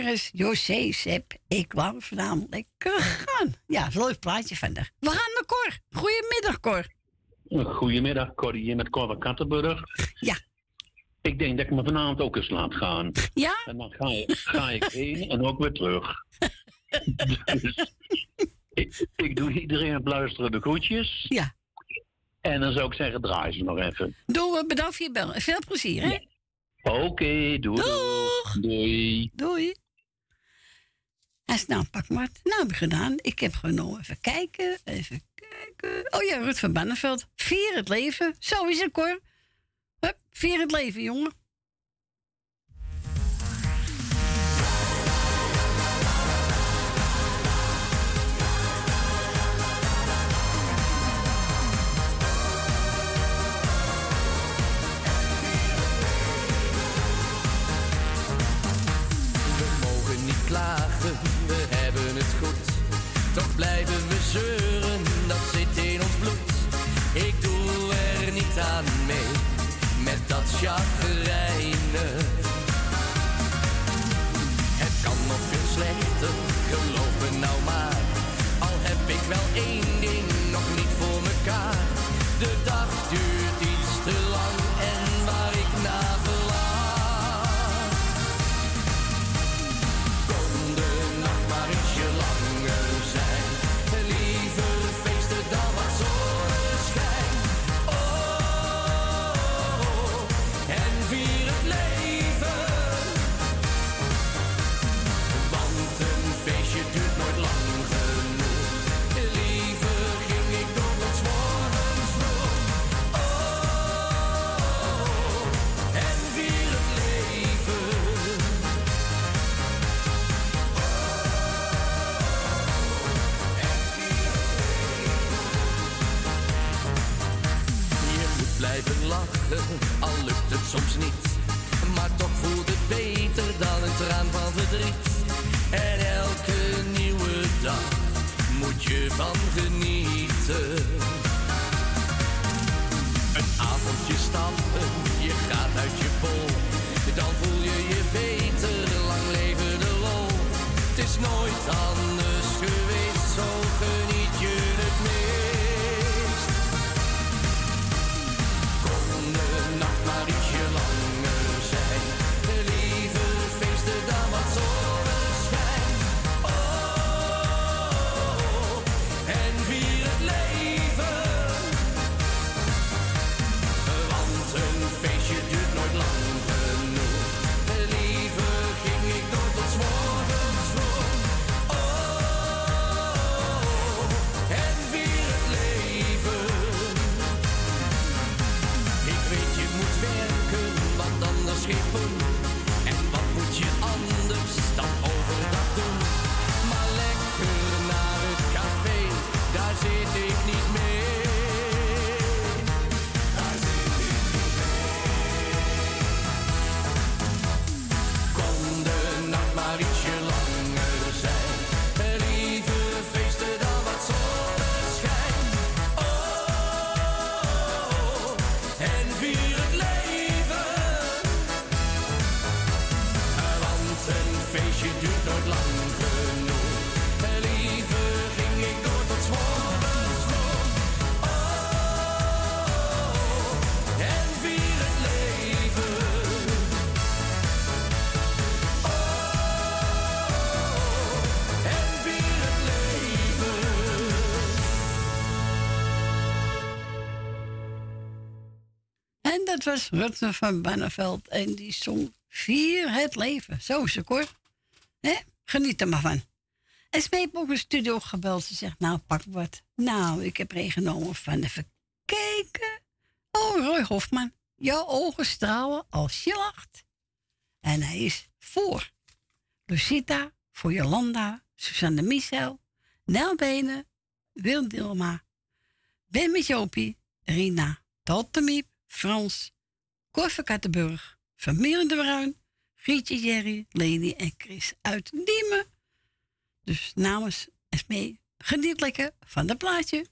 Joris, José, Seb, Ik kwam vanavond lekker gaan. Ja, leuk plaatje van. We gaan naar Cor. Goedemiddag, Cor. Goedemiddag, Cor. Hier met Cor van Kattenburg. Ja. Ik denk dat ik me vanavond ook eens laat gaan. Ja? En dan ga, ik, ga ik heen en ook weer terug. dus ik, doe iedereen het luisteren de groetjes. Ja. En dan zou ik zeggen, draai ze nog even. Doe, eh, bedankt voor je bel. Veel plezier, hè? Oké, okay, doei. Doeg. Doei. Doei. Hij zei, nou, pak maar. Nou, heb ik gedaan. Ik heb genomen. Even kijken, even kijken. Oh ja, Rut van Bannenveld. Vier het leven. Zo is het, hoor. Hup, vier het leven, jongen. chocolate. Dan een traan van verdriet. En elke nieuwe dag moet je van genieten. Een avondje stappen, je gaat uit je bol. Dan voel je je beter, lang leven de lol. Het is nooit anders geweest, zo geniet dat was Rutger van Banneveld en die zong Vier het leven. Zo is het? Geniet er maar van. En Smee heeft ook een studio gebeld. Ze zegt, nou pak wat. Nou, ik heb er een genomen van even kijken. Oh, Roy Hofman. Jouw ogen stralen als je lacht. En hij is voor Lucita, voor Jolanda, Susanne Michel, Nel Benen, Wil Dilma, Ben met Jopie, Rina, Totte Miep, Frans, Cor van Kattenburg, Familie de Bruin, Grietje Jerry, Leni en Chris uit Diemen. Dus namens Esmee, geniet lekker van de plaatje.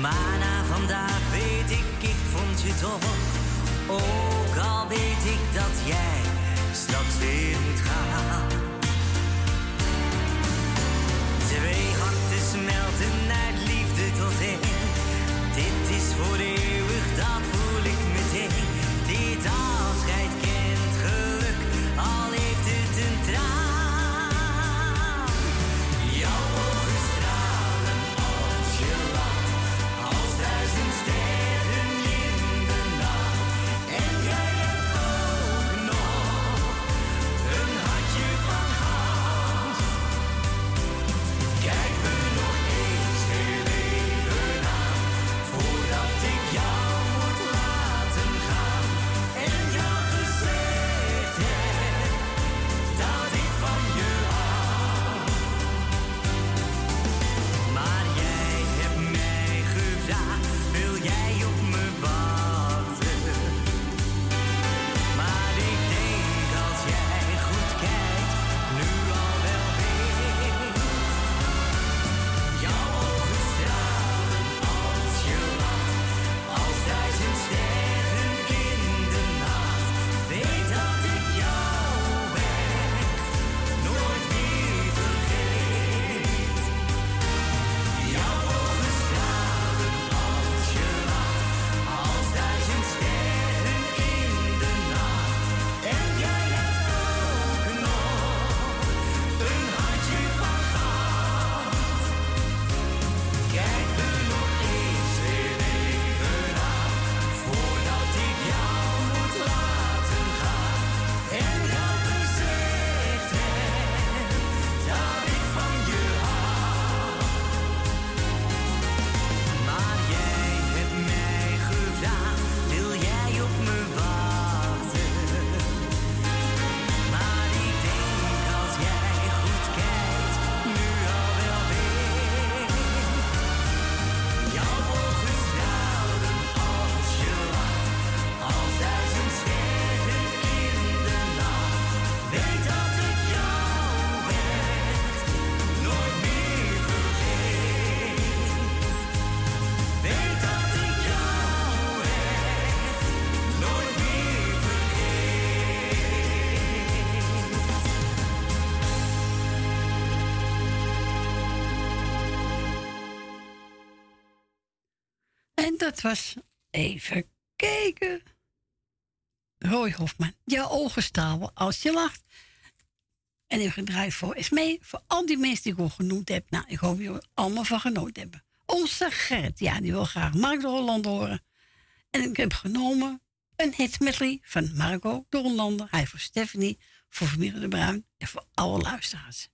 Maar na vandaag weet ik, ik vond je toch. Roy Hofman. Jouw ogen stralen als je lacht. En ik gedraaid voor is mee voor al die mensen die ik al genoemd heb. Nou, ik hoop dat jullie allemaal van genoten hebben. Onze Gert, ja, die wil graag Marco de Holland horen. En ik heb genomen een hit medley van Marco de Hollander. Hij voor Stephanie, voor Familie de Bruin en voor alle luisteraars.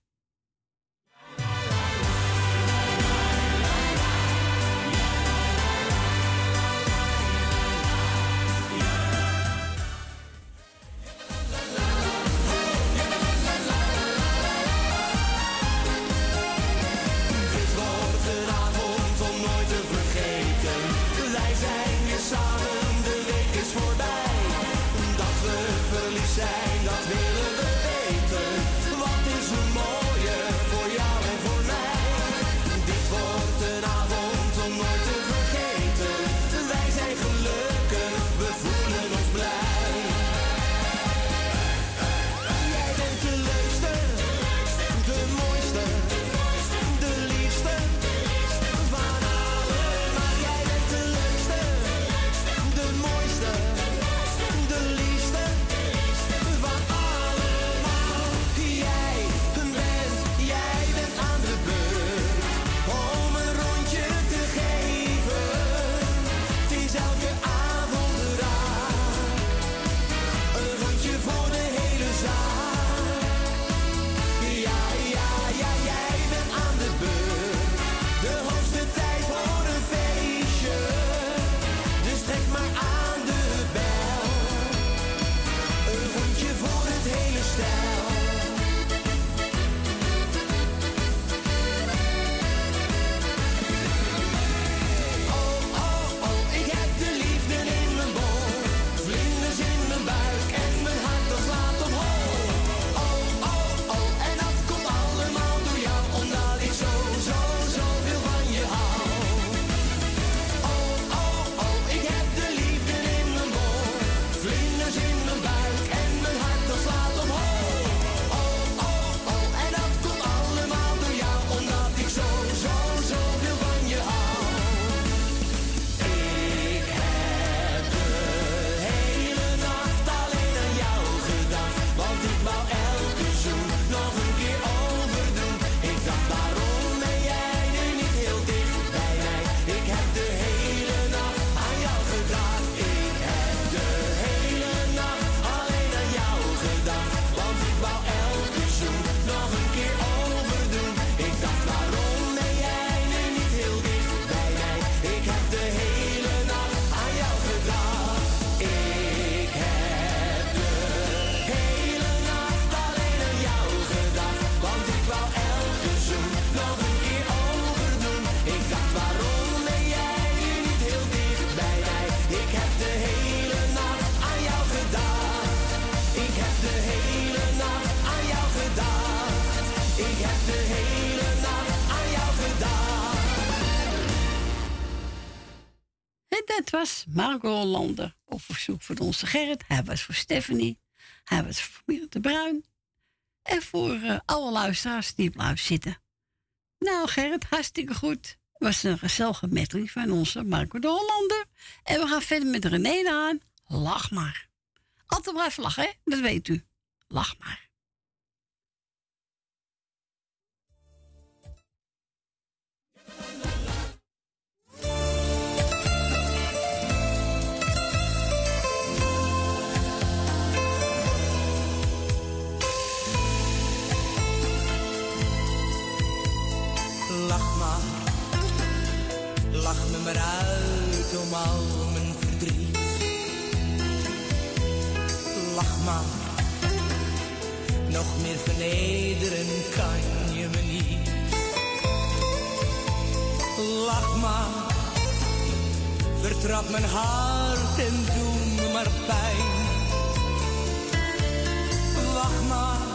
Marco Hollander op verzoek van onze Gerrit. Hij was voor Stephanie. Hij was voor Mirjam de Bruin. En voor eh, alle luisteraars die blijven zitten. Nou Gerrit, hartstikke goed. Het was een gezellige medley van onze Marco de Hollander. En we gaan verder met René aan. Lach maar. Altijd blijven lachen, hè? Dat weet u. Lach maar. lach me maar uit om al mijn verdriet. Lach maar, nog meer vernederen kan je me niet. Lach maar, vertrap mijn hart en doe me maar pijn. Lach maar,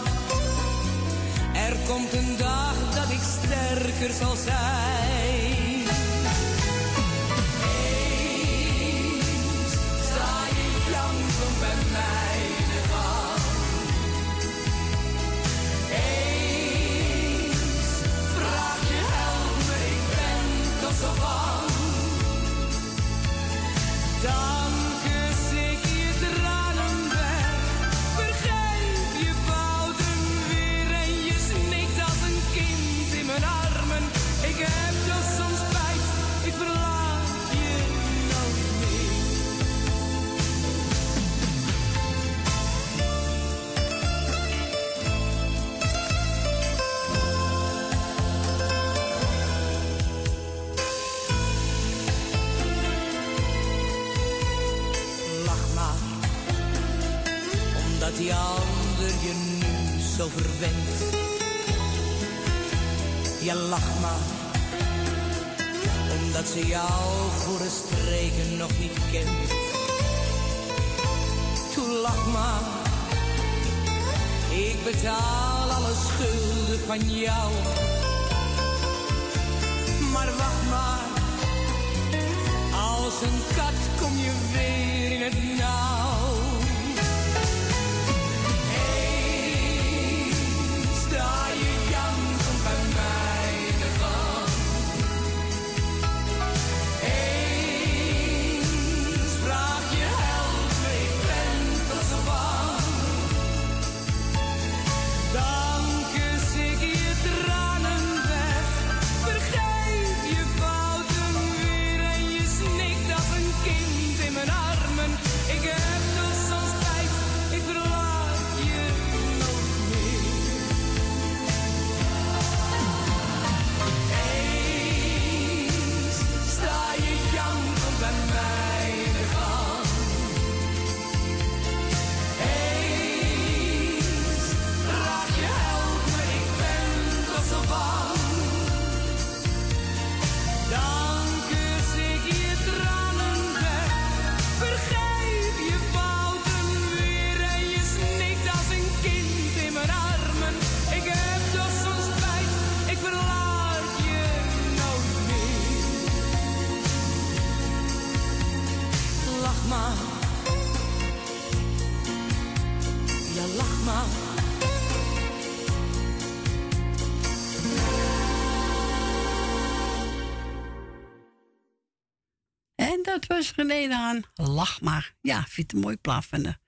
er komt een dag dat ik sterker zal zijn. ander je nu zo verwendt. Je lacht maar, omdat ze jou voor een streken nog niet kent. Toen lach maar, ik betaal alle schulden van jou. Maar wacht maar, als een kat kom je weer in het nauw. was René aan. Lach maar. Ja, vindt een mooi plaffende.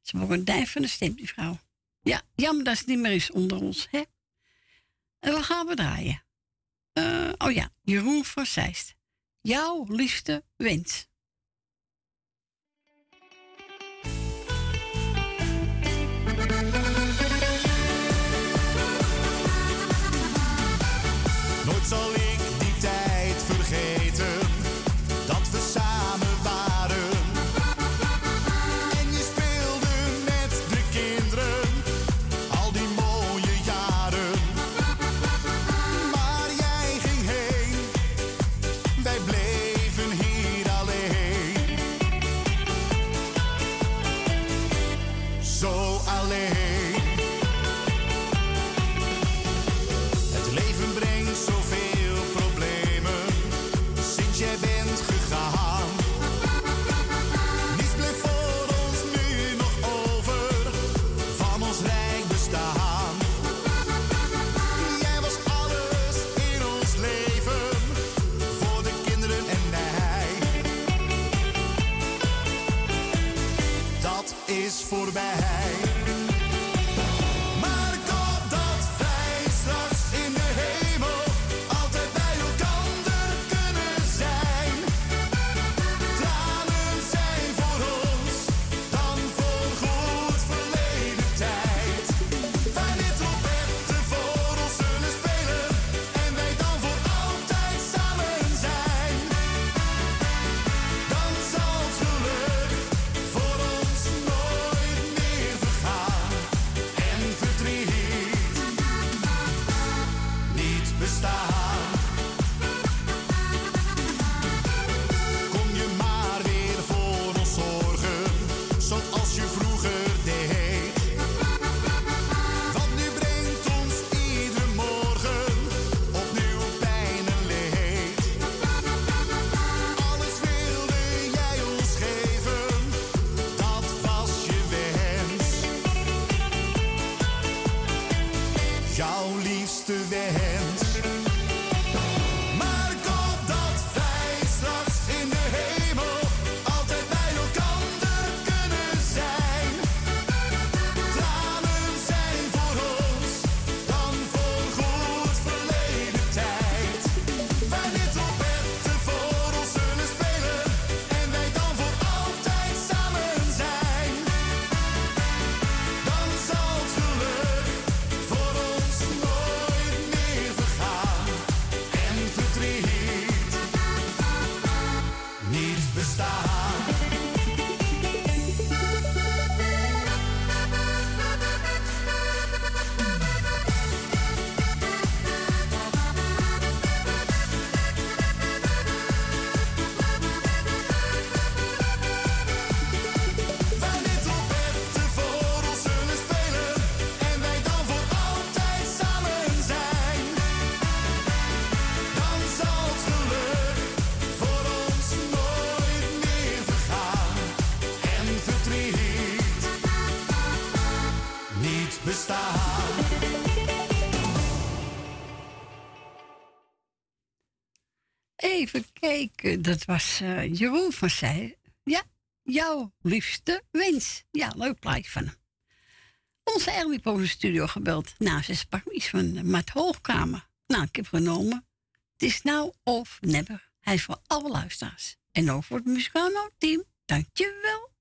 Ze wordt een dijf van de stem, die vrouw. Ja, jammer dat ze niet meer is onder ons, hè? En we gaan we draaien? Eh, oh ja, Jeroen van Jouw liefste wens. Dat was eh, Jeroen van Zij. Ja, jouw liefste wens. Ja, leuk plaatje van hem. Onze Ellie heeft over de studio gebeld. Nou, ze sprak iets van Maat Hoogkamer. Nou, ik heb genomen. Het is nou of never. Hij is voor alle luisteraars. En ook voor het muzikale team. Dankjewel.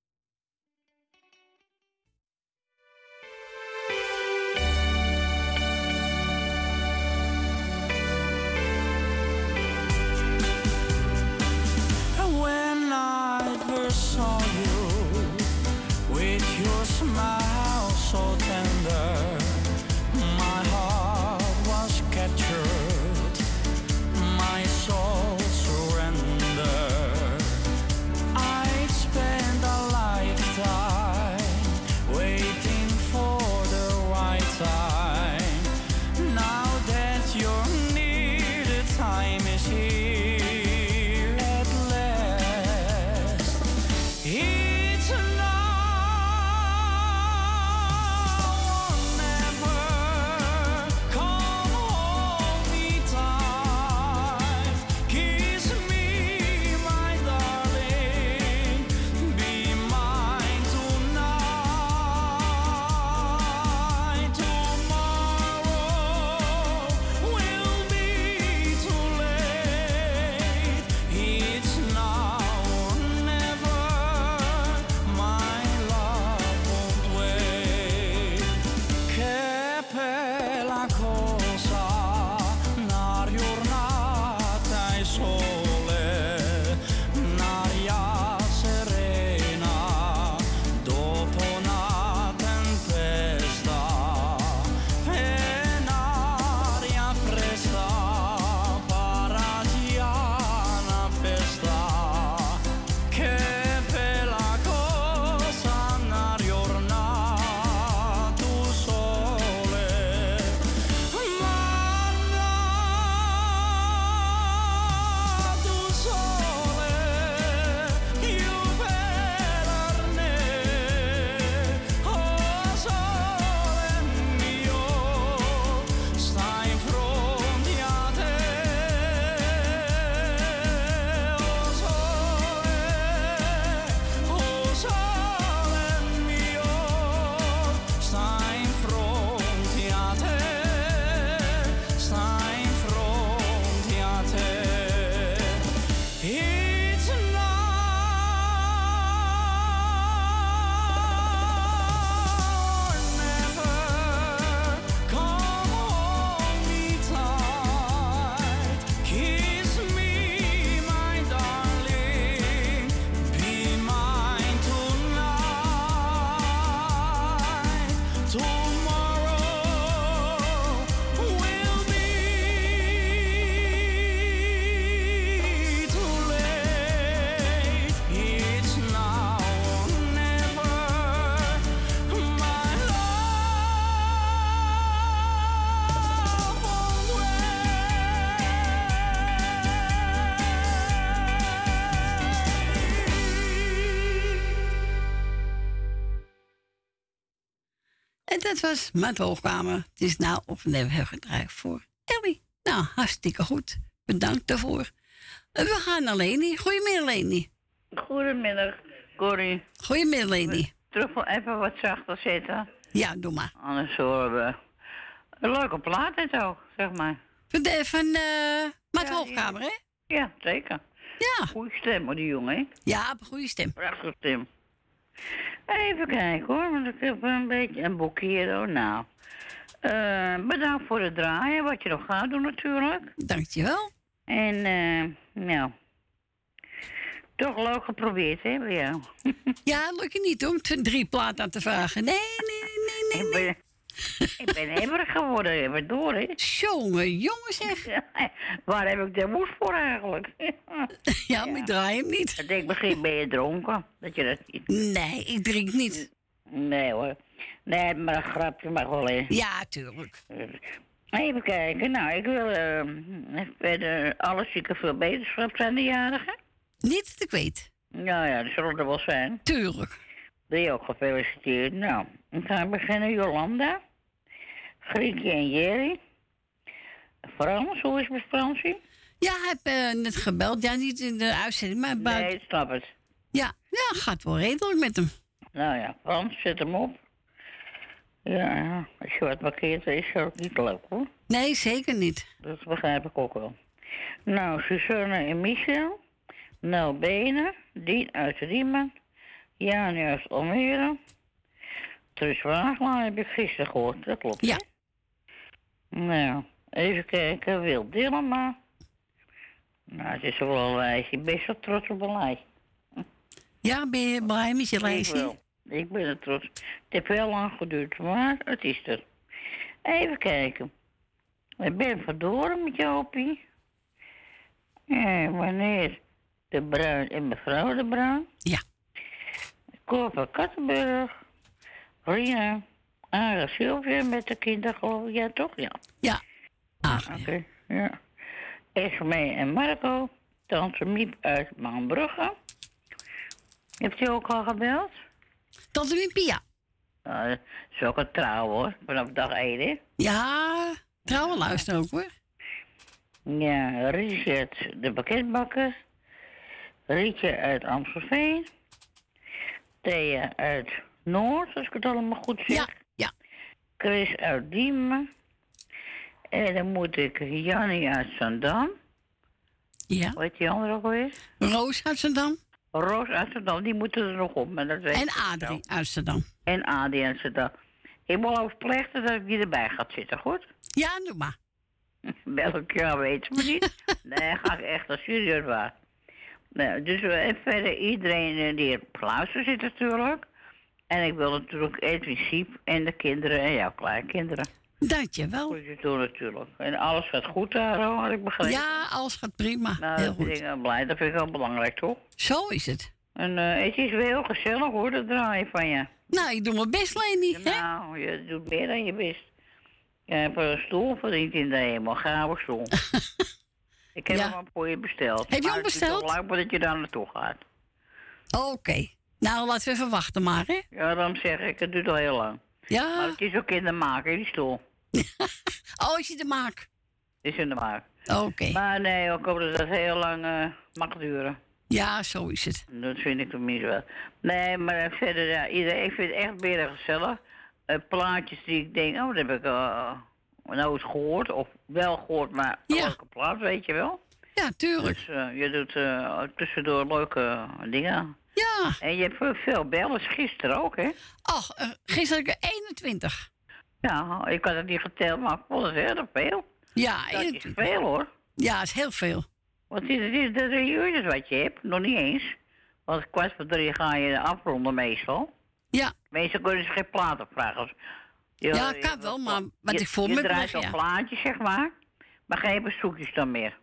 Was Maat Hoogkamer. Het is nou of never hebben gedraaid voor Ellie. Nou, hartstikke goed. Bedankt daarvoor. En we gaan naar Leni. Goedemiddag, Leni. Goedemiddag, Corrie. Goedemiddag, Leni. Terug wel even wat zachter zitten. Ja, doe maar. Anders horen we. Een leuke plaat dit ook, zeg maar. Van, de, van eh Maat Hoogkamer, hè? Ja, zeker. Ja. Goeie stem, hoor, die jongen, hè? Ja, goede stem. Prachtige stem. Even kijken hoor, want ik heb een beetje een boekje hier. hoor. Nou, eh, bedankt voor het draaien, wat je nog gaat doen natuurlijk. Dankjewel. En, eh, nou, toch leuk geprobeerd, hè, bij jou. Ja, lukt je niet om drie platen aan te vragen. Nee, nee, nee, nee. Ben, ik ben hebberig geworden, even door, hè. Jongen, jongen zeg. Waar heb ik de moed voor eigenlijk? Ja, maar ik draai hem niet. Ik denk, misschien ben je dronken, dat je dat niet... Nee, ik drink niet. Nee hoor. Nee, maar een grapje mag wel eens. Ja, tuurlijk. Even kijken. Nou, ik wil eh, verder alle zieken veel beterschap zijn de jarigen. Niet dat ik weet. Nou ja, dat zullen er wel zijn. Tuurlijk. Ben je ook gefeliciteerd. Nou, ik ga beginnen. Jolanda. Grietje en Jerry. Frans, hoe is met Fransie? Ja, hij heeft eh, net gebeld. Ja, niet in de uitzending, maar buiten. Nee, ik snap het. Ja, ja, gaat wel redelijk met hem. Nou ja, Frans, zet hem op. Ja, als je wat markeert, is dat ook niet leuk hoor. Nee, zeker niet. Dat begrijp ik ook wel. Nou, Suzanne en Michel. Nou, Benen. Dien uit Riemen. Jani uit Almere. Trus Wagelaar heb ik gisteren gehoord, dat klopt. Ja. Nou, even kijken. Wil Dillema. Nou, het is wel een lijstje. Best wel trots op een lijstje. Ja, ben je blij met je Ik lijstje? Ik ben er trots. Het heeft wel lang geduurd, maar het is er. Even kijken. Ik ben verdoren met Jopie. En wanneer de Bruin en mevrouw de Bruin. Ja. Kattenburg. Rina. Ara Sylvia met de kinderen, geloof ik. Ja, toch? Ja. Ja. Ah, Oké, ja. Esme en Marco. Tante Miep uit Maanbrugge. Heeft u ook al gebeld? Tante Miep, ja. Nou, dat is ook een trouw hoor, vanaf dag 1 hè? Ja, trouwen luister ook hoor. Ja, Richard de pakketbakker. Rietje uit Amstelveen. Thea uit Noord, als ik het allemaal goed zeg. Ja, ja. Chris uit Diemen. En dan moet ik Jannie uit Zandam. Ja. Hoe heet die andere ook alweer? Roos uit Zandam. Roos uit Zandam, die moeten er nog op. Maar dat weet En ik Adrie wel. uit Zandam. En Adrie uit Zandam. Ik wil overplechten dat ik die erbij gaat zitten, goed? Ja, doe maar. Welk jaar weten we niet. nee, ga ik echt als serieus waar. Nou, dus verder iedereen eh, die op zit natuurlijk. En ik wil natuurlijk Edwin Siep en de kinderen en jouw kleinkinderen. Dankjewel. Goed je doen natuurlijk. En alles gaat goed daar, had ik begrepen. Ja, alles gaat prima. nou, Heel dat ben goed. wel blij. Dat vind ik wel belangrijk, toch? Zo is het. En eh, het is wel heel gezellig hoor, dat draaien van je. Nou, ik doe mijn best, Leni. hè? Nou, je doet meer dan je best. Je hebt een stoel verdiend in de hemel, gouden stoel. ik heb Ja. hem al voor je besteld. Heb je hem Het besteld? is al lang voordat je daar naartoe gaat. Oké. Nou, laten we even wachten maar, hè? Ja, dan zeg ik, het duurt al heel lang. Ja. Maar het is ook in de maak, hè, die stoel. Oh, is je de maak? Is in de maak. Oké. Maar nee, ik hoop dat heel lang eh, mag duren. Ja, zo is het. Dat vind ik tenminste wel. Nee, maar verder, ja, iedereen, ik vind het echt weer gezellig. Eh, plaatjes die ik denk, oh, dat heb ik eh, nooit gehoord. Of wel gehoord, maar welke plaat, weet je wel. Ja, tuurlijk. Dus je doet eh, tussendoor leuke dingen. Ja. En je hebt veel- bellen, gisteren ook, hè? Ach, eh, gisteren heb ik er 21. Ja, ik had het niet geteld, maar ik vond het heel veel. Ja, Dat is 21. veel, hoor. Ja, is heel veel. Want het is, is de drie uurtjes wat je hebt, nog niet eens. Want kwart voor drie ga je afronden meestal. Ja. Meestal kunnen ze geen platen vragen. Als- je- Ja, je- kan wel, maar wat je- ik voor je me draait weg, al ja. plaatjes, zeg maar. Maar geen bezoekjes dan meer.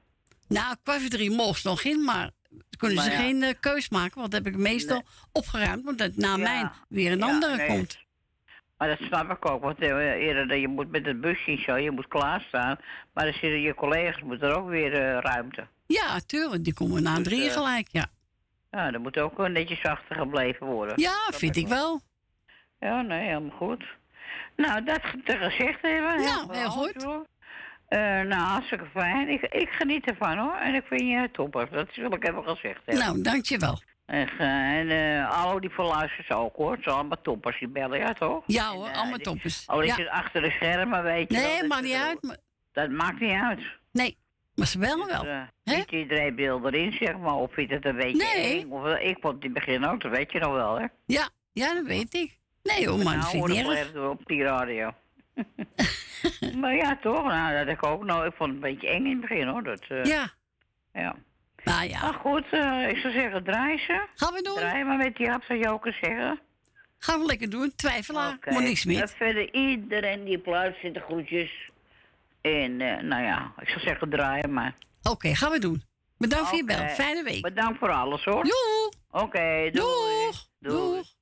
Nou, kwart voor drie mocht nog in, maar kunnen Maar ze ja. geen eh, keus maken, want dat heb ik meestal opgeruimd, omdat na mij weer een Ja, andere nee. komt. Maar dat snap ik ook, want eh, eerder dat je moet met het busje zo, je moet klaarstaan. Maar dan zitten je collega's moeten er ook weer eh, ruimte. Ja, tuurlijk, die komen na Dus, drie eh, gelijk, ja. Ja, dat moet ook wel netjes achter gebleven worden. Ja, Dat vind ik wel. Ja, nee, helemaal goed. Nou, dat te gezegd hebben. Ja, heel goed. Eh, nou, hartstikke fijn. Ik, ik geniet ervan hoor. En ik vind je topper. Dat wil ik even gezegd hebben. Nou, dankjewel. Echt, eh, en eh alle die verluisters ook hoor. Het zijn allemaal toppers die bellen, ja toch? Ja hoor, allemaal toppers. Oh, die Ja. zit achter de schermen, weet je. Nee, dat maakt niet uit. maar- Dat maakt niet uit. Nee, maar ze bellen wel. Dus, eh, niet iedereen wil erin, zeg maar. Of vindt het een beetje Nee. eng. Of, ik vond het in het begin ook, dat weet je nog wel, hè? Ja, ja, dat weet ik. Nee hoor, maar dat nou, vind ik niet erg. op die radio. maar ja, toch? Nou, dat ik ook nou, ik vond het een beetje eng in het begin, hoor. Dat, eh, Ja. Ja. Nou ja. Maar goed, eh, ik zou zeggen, draai ze. Gaan we doen? Draai maar met die hap, zou je ook eens zeggen. Gaan we lekker doen. Twijfelaar, Oké. maar niks En meer. verder iedereen die op luid zit, de groetjes. En, eh, nou ja, ik zou zeggen, draaien maar. Oké, gaan we doen. Bedankt voor je bel. Fijne week. Bedankt voor alles, hoor. Doei. Oké, doei. Doei. Het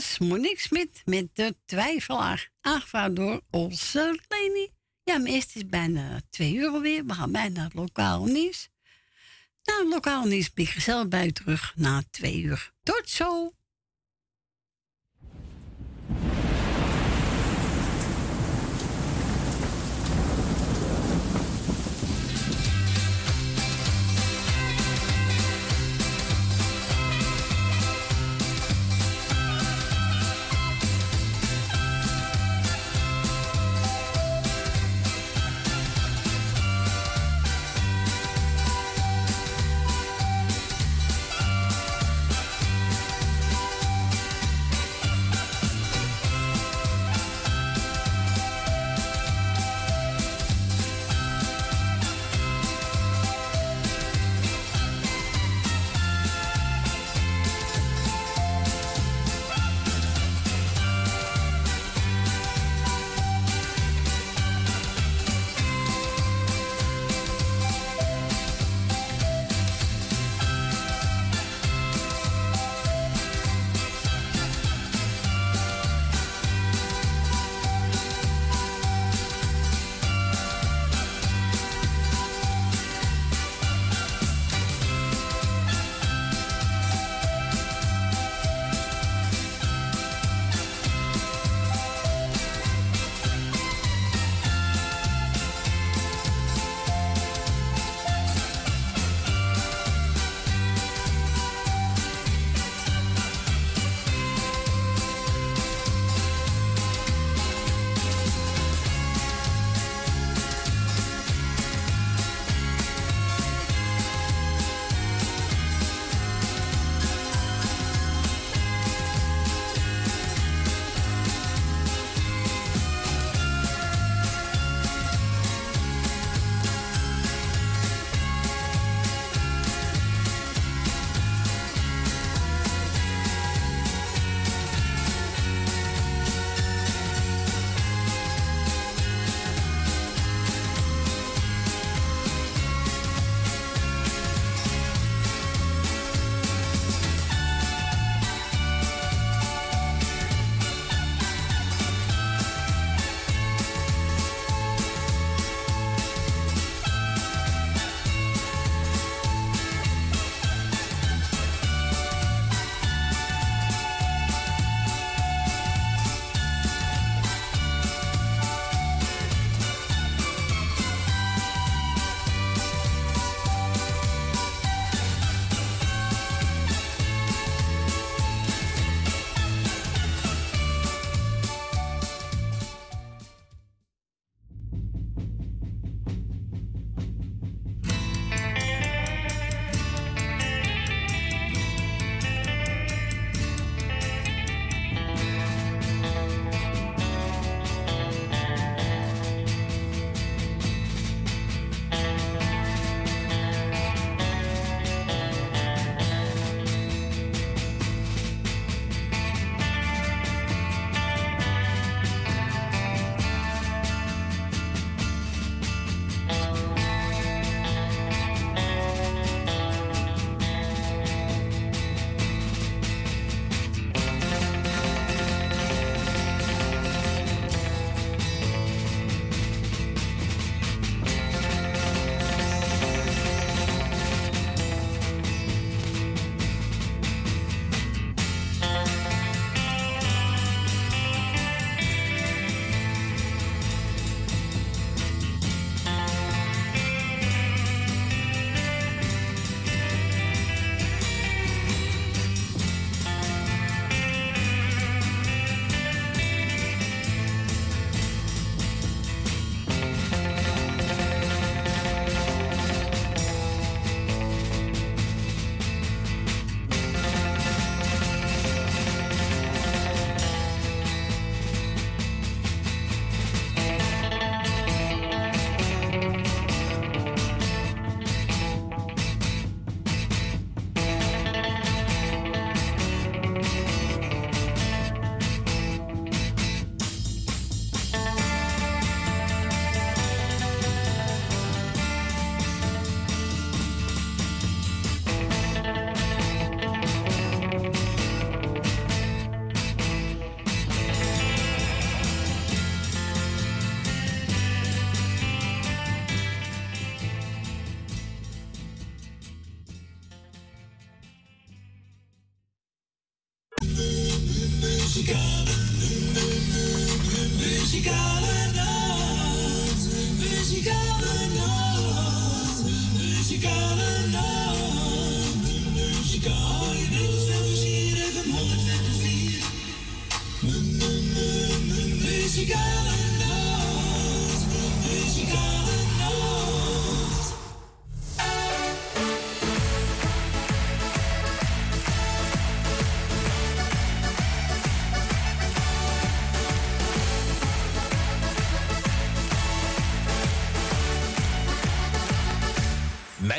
was Monique Smit met de twijfelaar. Aangevraagd door onze Leni. Ja, maar eerst is bijna twee uur alweer. We gaan bijna naar lokaal nieuws. Nou, lokaal nieuws ben ik gezellig bij u terug na twee uur. Tot zo!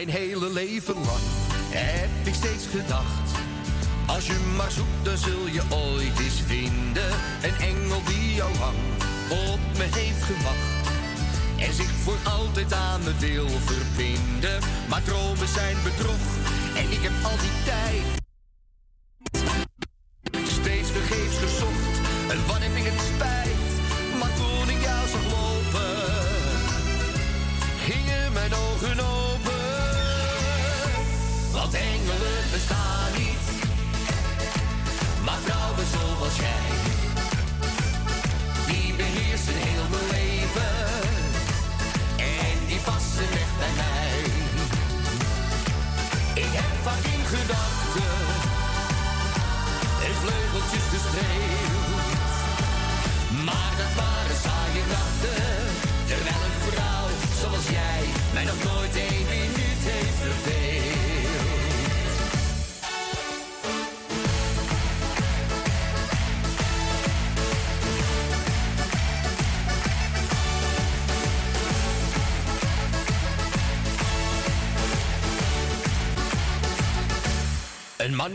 Mijn hele leven lang heb ik steeds gedacht. Als je maar zoekt, dan zul je ooit eens vinden. Een engel die jou lang op me heeft gewacht. En zich voor altijd aan me wil verbinden. Maar dromen zijn bedrog. En ik heb al die tijd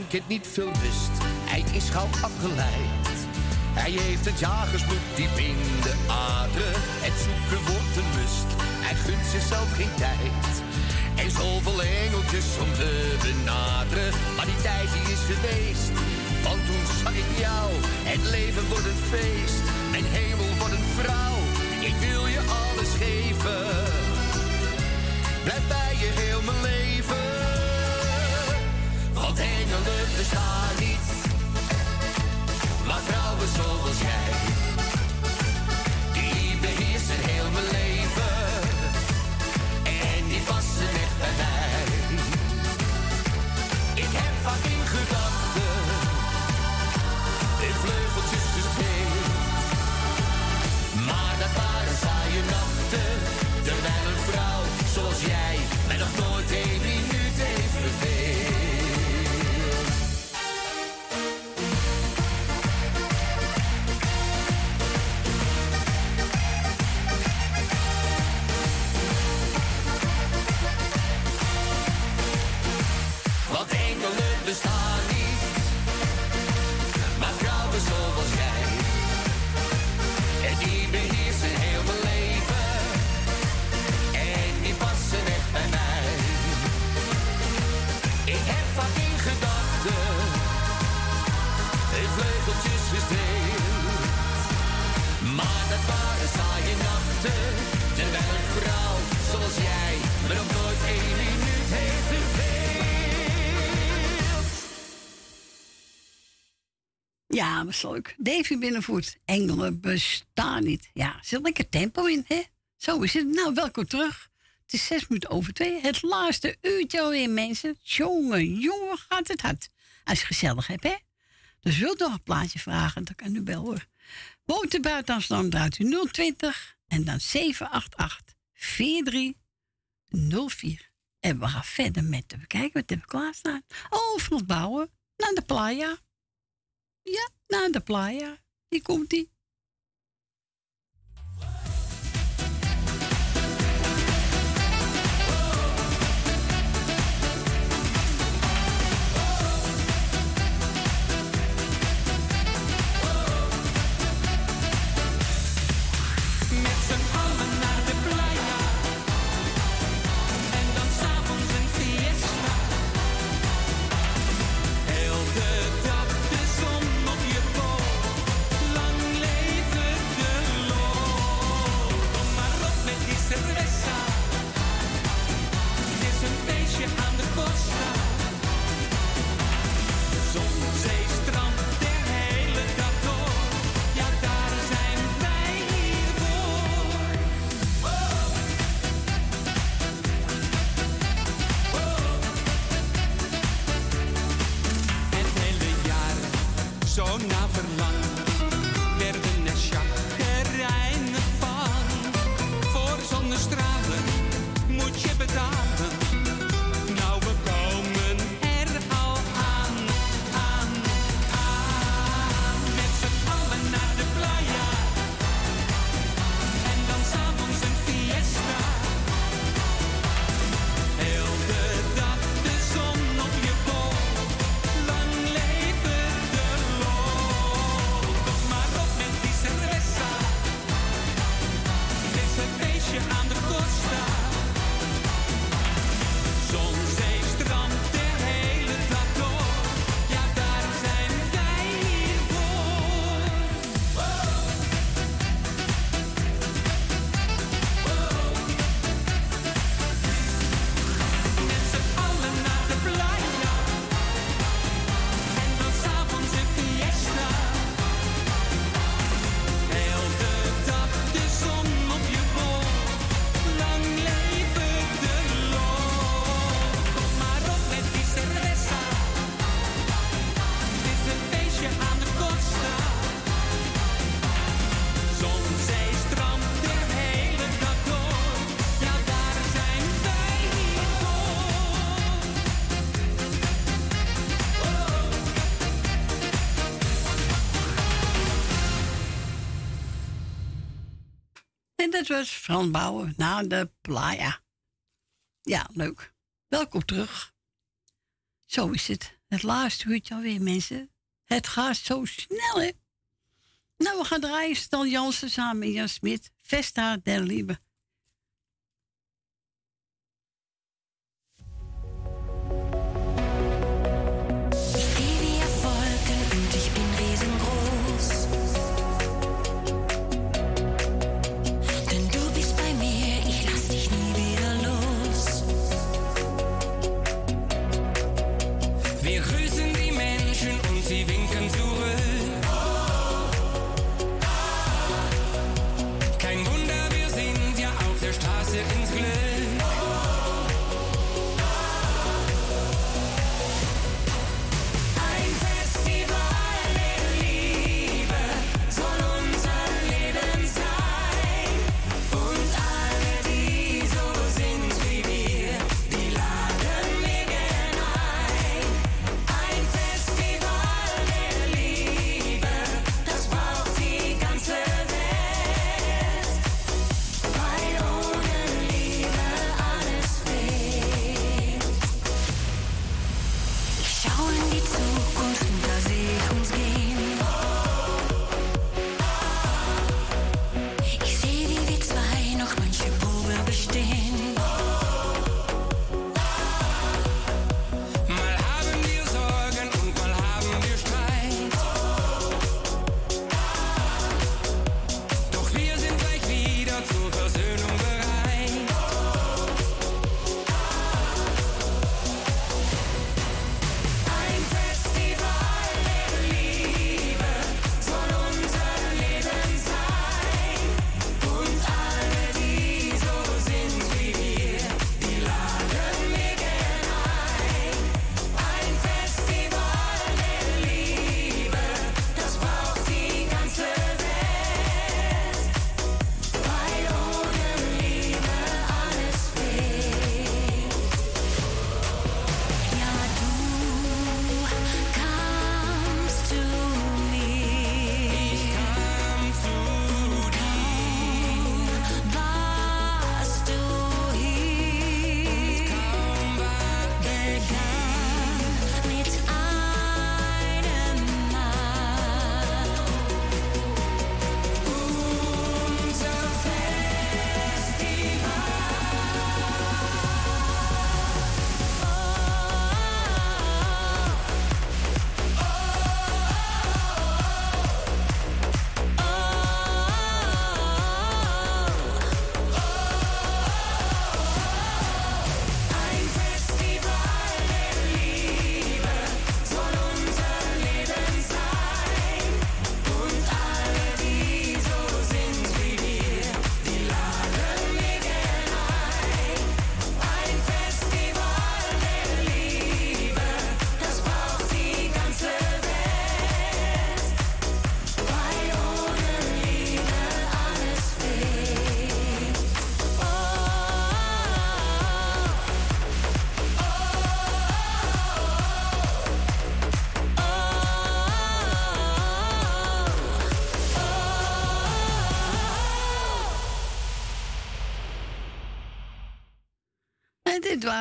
Kent niet veel rust, hij is gauw afgeleid. Hij heeft het jagersbloed diep in de aderen. Het zoeken wordt een lust, hij gunt zichzelf geen tijd. En zoveel engeltjes om te benaderen. Maar die tijd die is geweest, want toen zag ik jou. Het leven wordt een feest, mijn hemel wordt een vrouw. Ik wil je alles geven, blijf bij je heel mijn leven. Want engelen bestaan Ja, was leuk. Davy Binnenvoet. Engelen bestaan niet. Ja, zit lekker tempo in, hè? Zo is het. Nou, welkom terug. Het is zes minuten over twee. Het laatste uurtje alweer, mensen. Jongen, jongen, gaat het hard. Als je gezellig hebt, hè? Dus wilt nog een plaatje vragen, dan kan u bellen hoor. U buiten Amsterdam, draait u 020 en dan 788 4304. En we gaan verder met de kijken wat hebben we klaarstaan. Oh, vlot bouwen. Naar de playa. Ja, naar de playa. Hier komt ie. not for dit was Bouwen naar de playa. Ja, leuk. Welkom terug. Zo is het. Het laatste uurtje alweer, mensen. Het gaat zo snel, hè? Nou, we gaan draaien. Stan Jansen samen met Jan Smit. Vesta der Liebe.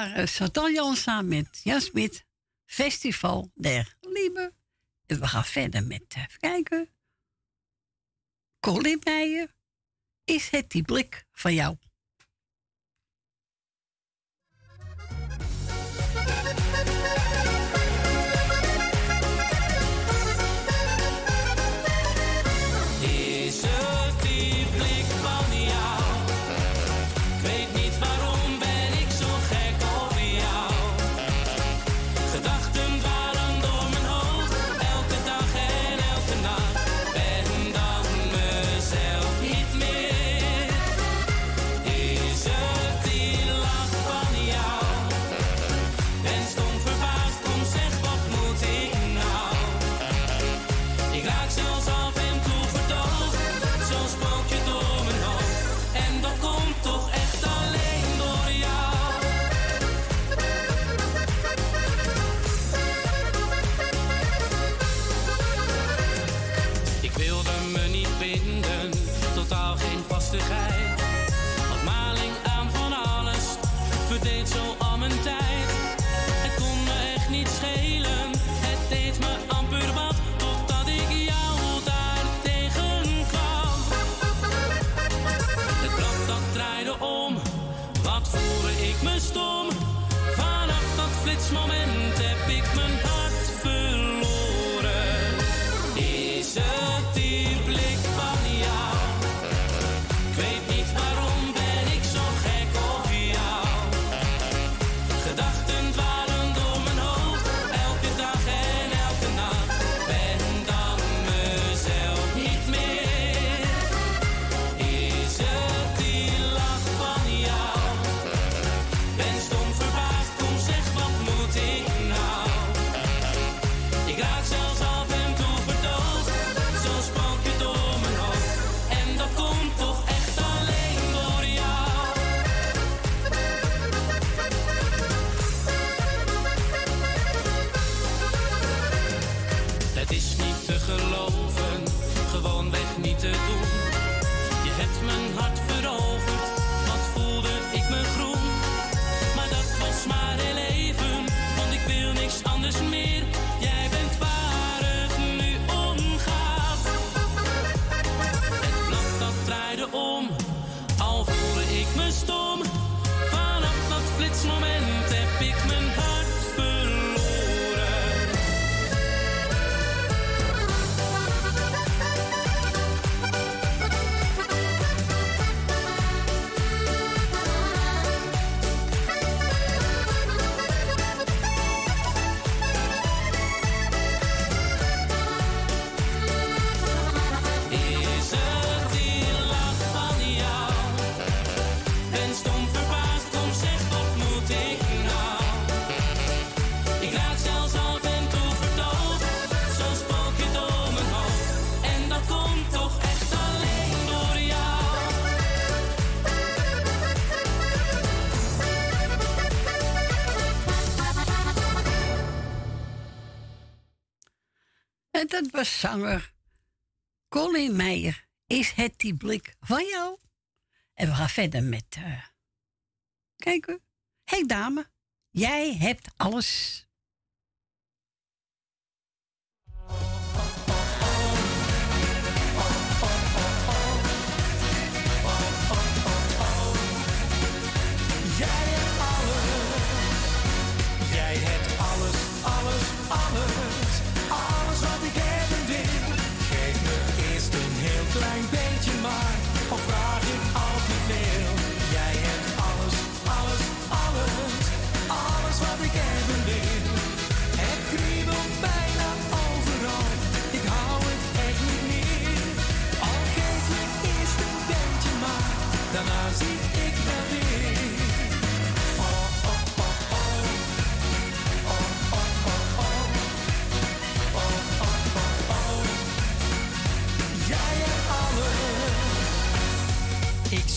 waren eh, Chantal met Jasmit Festival der Liebe. En we gaan verder met, eh, even kijken, Colin Meijer, Is het die blik van jou? Canvaszanger Colin Meijer. Is het die blik van jou? En we gaan verder met. Eh, kijken. Hey dame, jij hebt alles.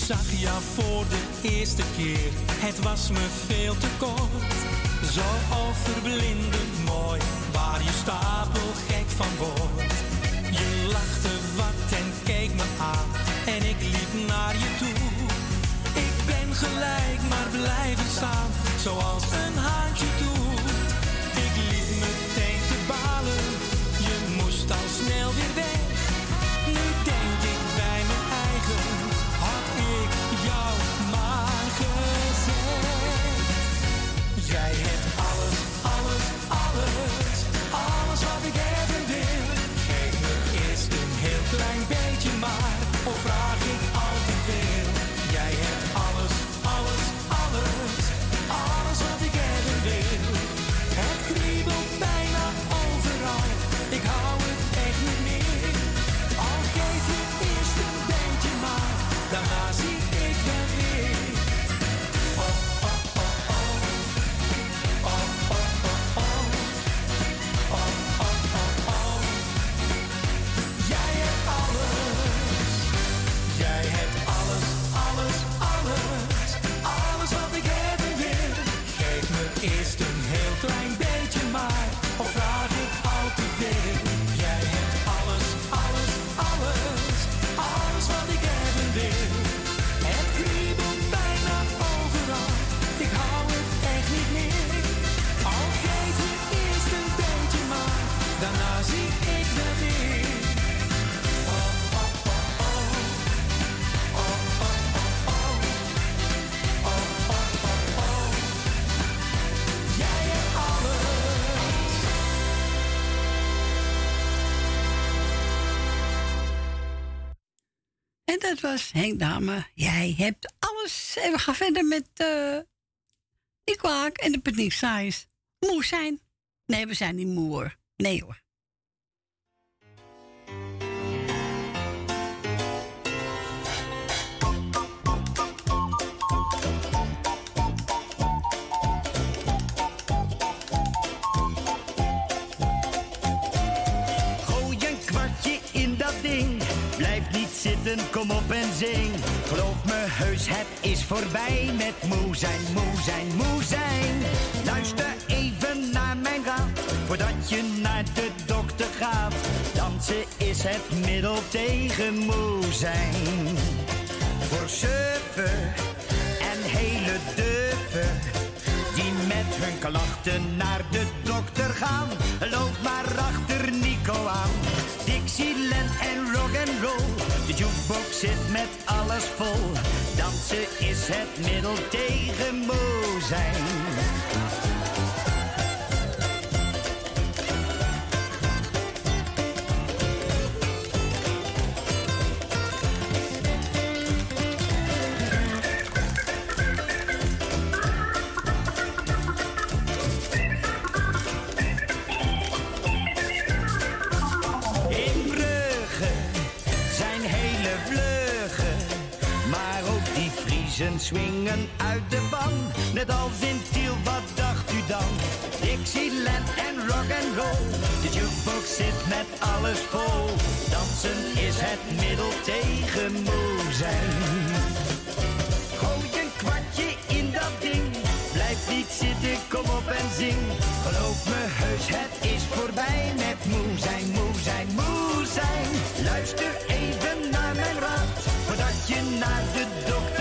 zag je voor de eerste keer, het was me veel te kort. Zo overblindend mooi, waar je stapel gek van wordt. Je lachte wat en keek me aan, en ik liep naar je toe. Ik ben gelijk, maar blijven staan, zoals een haantje En dat was Henk Dame. Jij hebt alles. En we gaan verder met eh die kwaak en de paniek saais. Moe zijn. Nee, we zijn niet moe hoor. Nee hoor. Zitten, kom op en zing. Geloof me heus, het is voorbij met moe zijn, moe zijn, moe zijn. Luister even naar mijn raad, voordat je naar de dokter gaat. Dansen is het middel tegen moe zijn. Voor surfen en hele duffen die met hun klachten naar de dokter gaan. Loop maar achter Nico aan. Dixieland en rock and roll. De jukebox zit met alles vol. Dansen is het middel tegen moe zijn. Friesen swingen uit de ban. Net als in Tiel, wat dacht u dan? Dixieland en rock and roll, de jukebox zit met alles vol. Dansen is het middel tegen moe zijn. Gooi een kwartje in dat ding. Blijf niet zitten, kom op en zing. Geloof me heus, het is voorbij met moe zijn, moe zijn, moe zijn. Luister even naar mijn raad, voordat je naar de dokter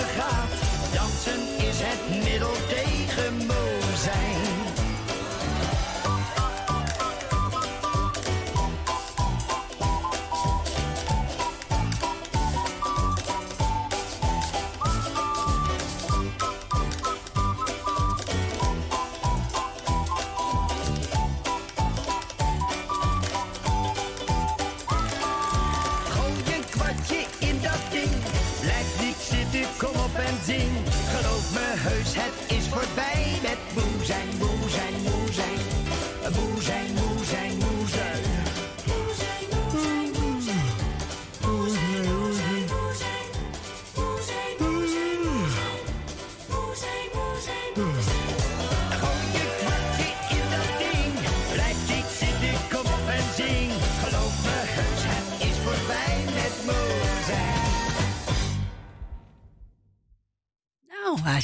Niet zitten, kom op en zing. Geloof me heus, het is voorbij met moe zijn, moe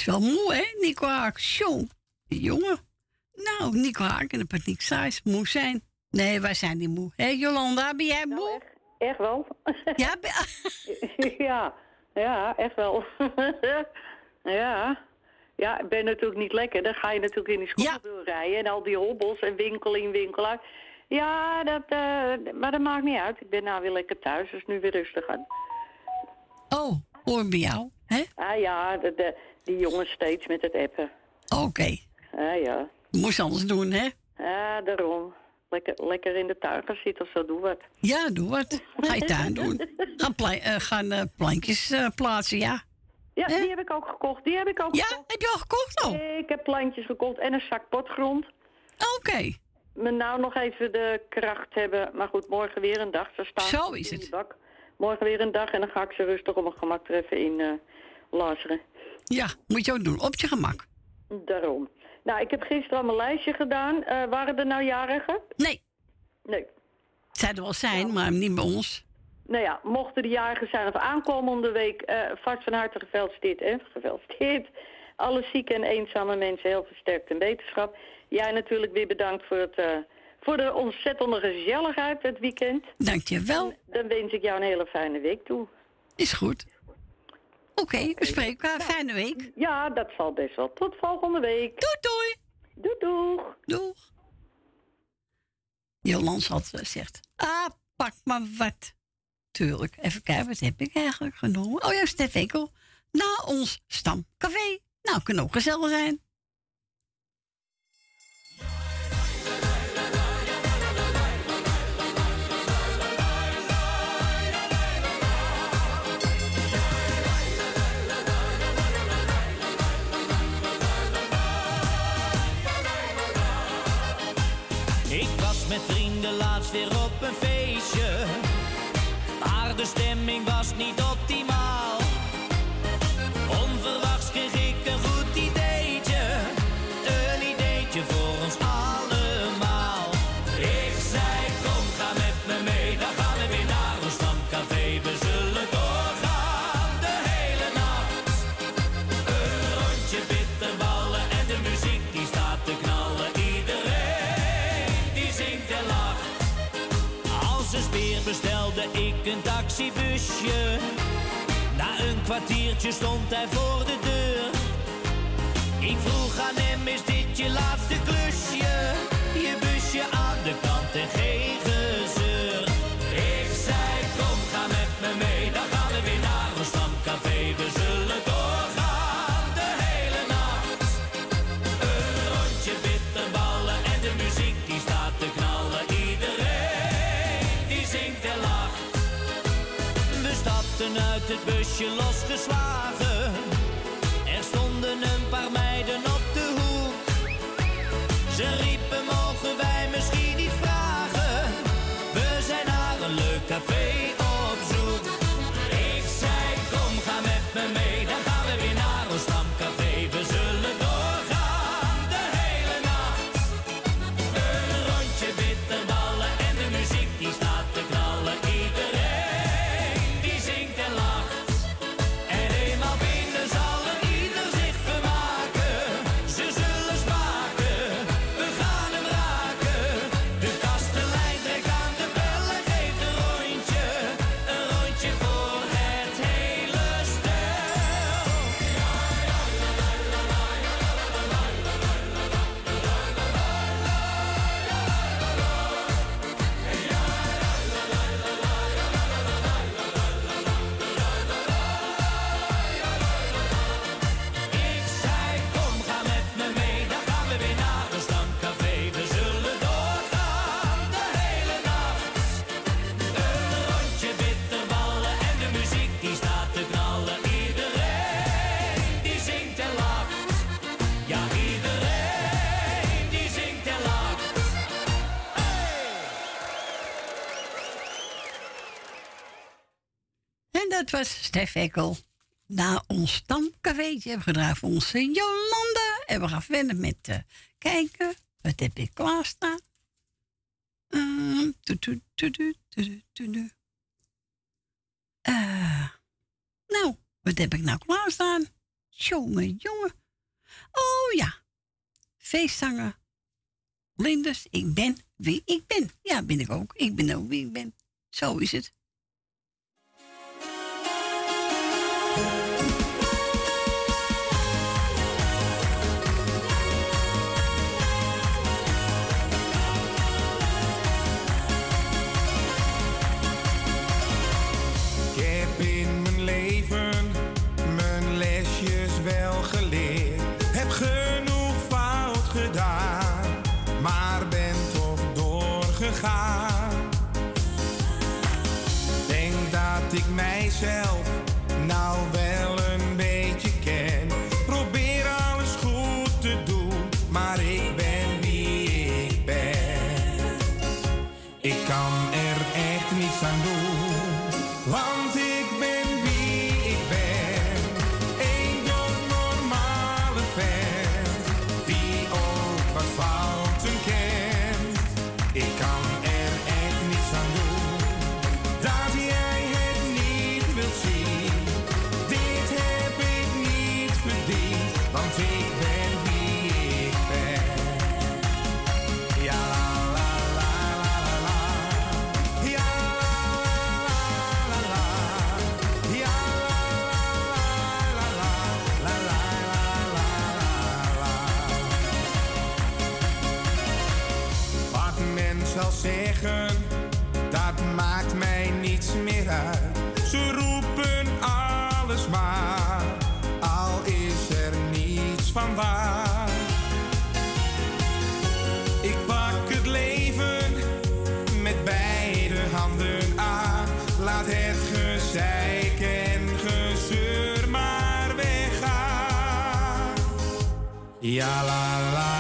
is wel moe, hè, Nico Haak. Zo, die jongen. Nou, Nico Haak en de paniek saais. Moe zijn. Nee, wij zijn niet moe. Hé, Jolanda, ben jij moe? Echt wel? Ja, ja, ja, echt wel. ja. Ja, ik ben natuurlijk niet lekker. Dan ga je natuurlijk in die schoolbuur rijden en al die hobbels en winkel in winkel uit. Ja, dat, eh, maar dat maakt niet uit. Ik ben nou weer lekker thuis, dus nu weer rustig aan. Oh, hoor bij jou, hè? Ah ja, de, de- die jongens steeds met het appen. Oké. Ah ja. Moest anders doen, hè? Ah, daarom. Lekker, lekker in de tuin gaan zitten of zo, doe wat. Ja, doe wat. Ga je tuin doen. Gaan, eh, gaan eh, plantjes eh, plaatsen, ja. Ja, die heb ik ook gekocht. Die heb ik ook Ja, gekocht. heb je al gekocht al? Ik heb plantjes gekocht en een zak potgrond. Oké. Me nou nog even de kracht hebben. Maar goed, morgen weer een dag. Ze staan Zo is in het. Bak. Morgen weer een dag en dan ga ik ze rustig op mijn gemak er even in eh laseren. Ja, moet je ook doen. Op je gemak. Daarom. Nou, ik heb gisteren al mijn lijstje gedaan. Eh, waren er nou jarigen? Nee. Nee. Het zou er wel zijn, maar niet bij ons. Nou ja, mochten de jarigen zijn of aankomende week, eh, vast van harte gefeliciteerd en gefeliciteerd. Alle zieke en eenzame mensen heel versterkt in wetenschap. Jij natuurlijk weer bedankt voor, het, eh, voor de ontzettende gezelligheid het weekend. Dank je wel. Dan wens ik jou een hele fijne week toe. Is goed. Oké, we spreken elkaar. Fijne week. Ja, dat zal best wel. Tot volgende week. Doei doei. Doei doeg. Doeg. Jolans had gezegd, ah, pak maar wat. Tuurlijk, even kijken, wat heb ik eigenlijk genomen? Oh ja, Stef Ekkel, na ons stamcafé. Nou, kan ook gezellig zijn. need kwartiertje stond hij voor de deur. Ik vroeg aan hem, is dit je laatste klusje? Je busje aan de kant en geen gezeur. Ik zei, kom ga met me mee, dan gaan we weer naar ons stamcafé. We zullen doorgaan de hele nacht. Een rondje bitterballen en de muziek die staat te knallen. Iedereen die zingt en lacht. We stapten uit het busje losgeslagen. Stef Ekkel naar ons stamcaveetje hebben gedraaid voor onze Jolanda. En we gaan verder met uh, kijken. Wat heb ik klaarstaan? Uh, nou, wat heb ik nou klaarstaan? Jongen, jongen. Oh ja, feestzanger. Lindes, ik ben wie ik ben. Ja, ben ik ook. Ik ben ook wie ik ben. Zo is het. Ja la la.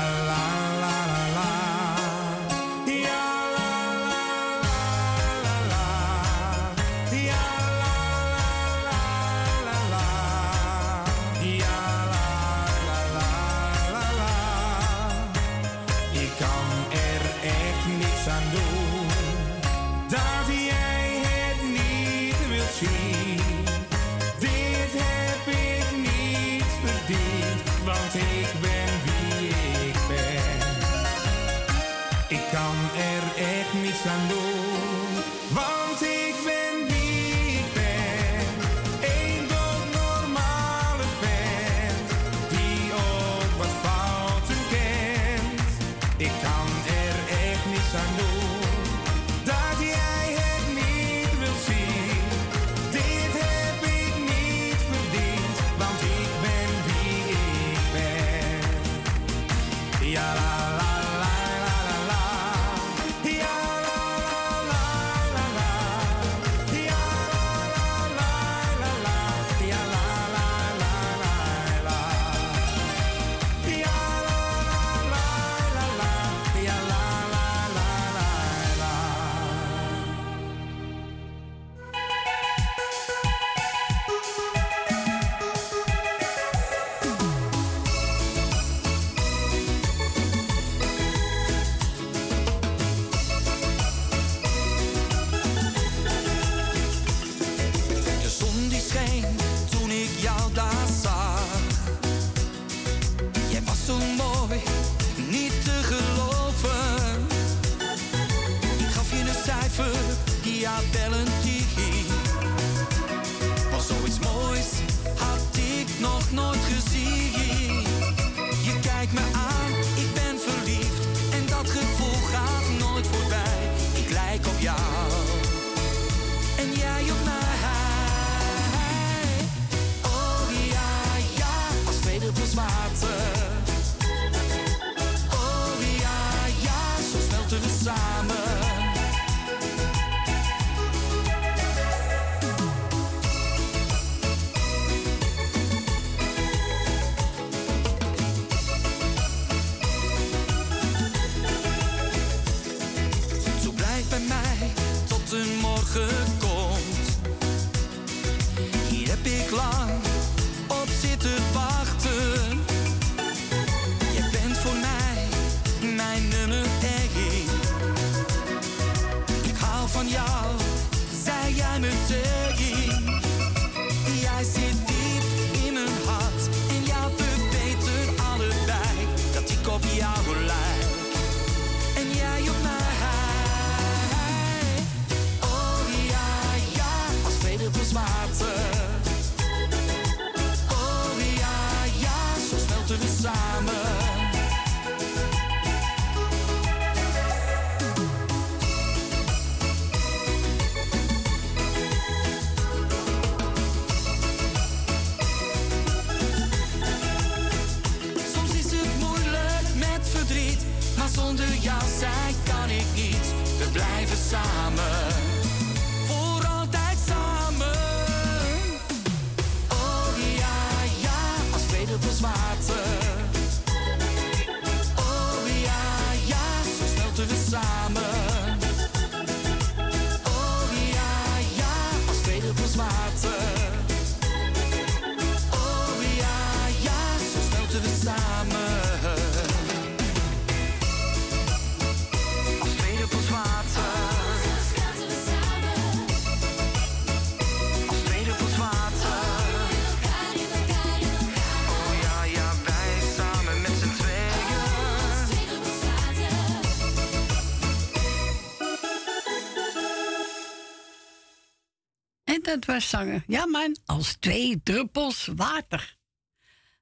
zangen. Ja, man, als twee druppels water.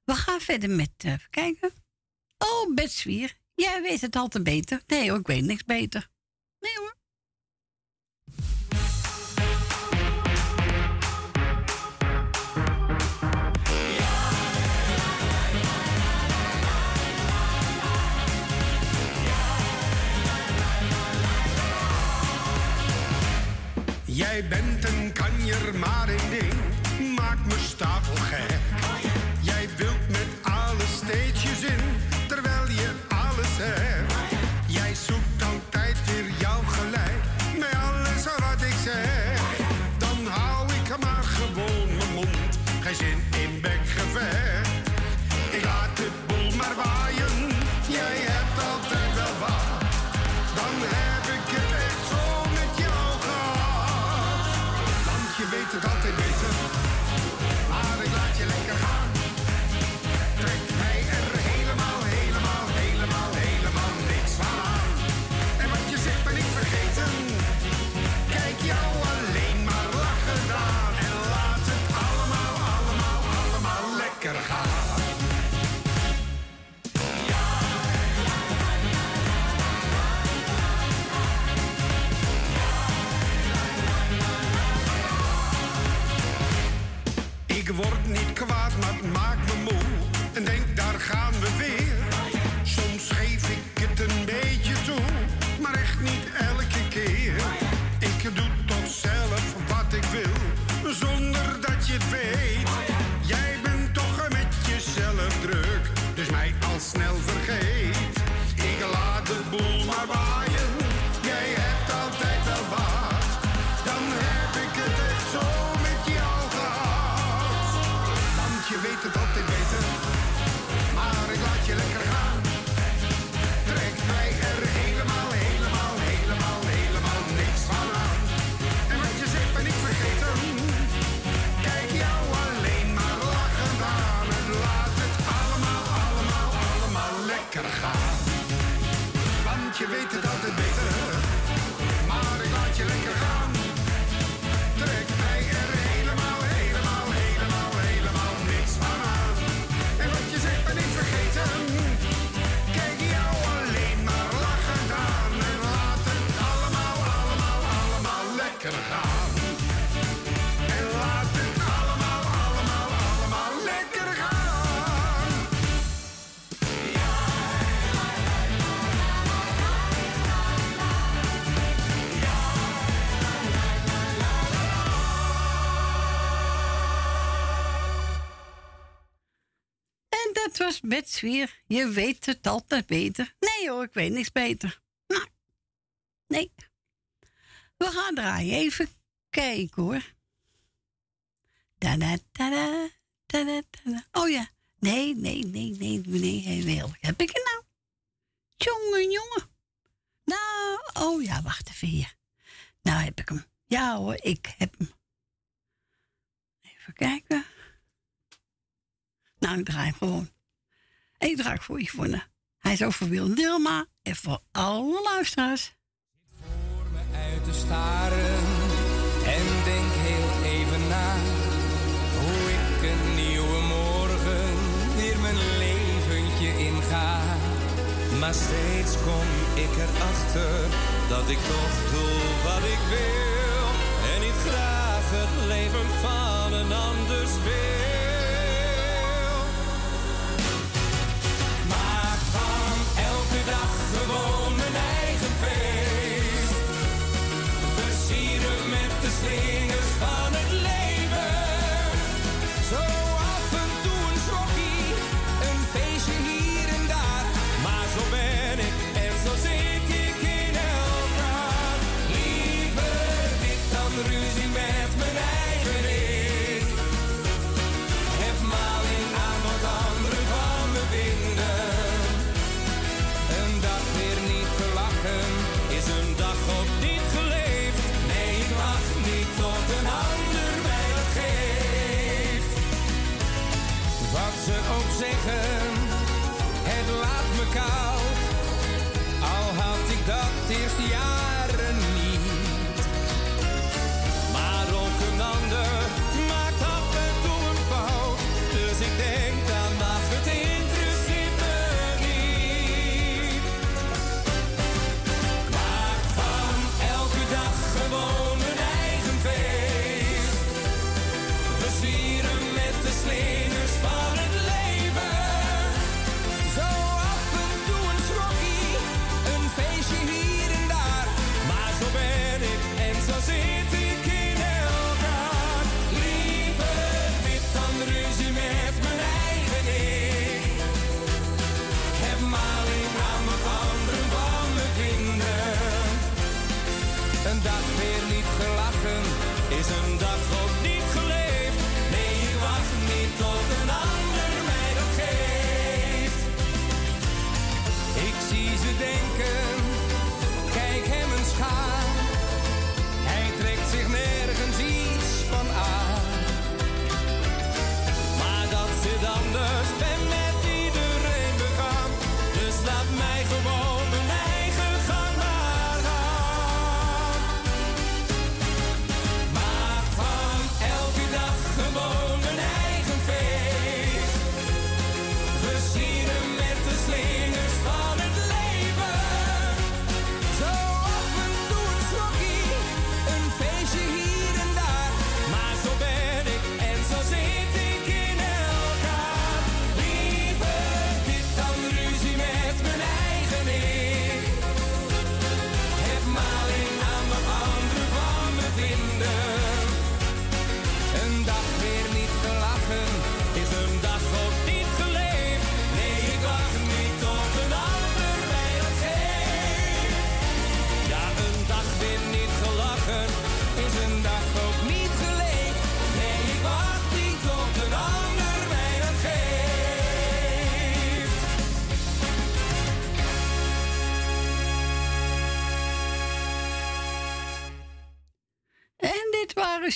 We gaan verder met, uh, kijken. Oh, Betswier, jij weet het altijd beter. Nee hoor, ik weet niks beter. Nee hoor. Jij bent maar één ding maakt me stapelgek. En laat het allemaal, allemaal, allemaal lekker gaan. En dat was met Betswier. Je weet het altijd beter. Nee hoor, ik weet niks beter. Nou, nee. We gaan draaien. Even kijken hoor. Da -da -da oh ja. Nee, nee, nee, nee, nee, hij wil. Heb ik het nou? Jongen, jongen. Nou, oh ja, wacht even hier. Nou heb ik hem. Ja hoor, ik heb hem. Even kijken. Nou, ik draai hem gewoon. Ik draai voor je Yvonne. Hij is ook voor Wil Dilma en voor alle luisteraars te staren en denk heel even na hoe ik een nieuwe morgen weer mijn leventje inga. Maar steeds kom ik erachter dat ik toch doe wat ik wil.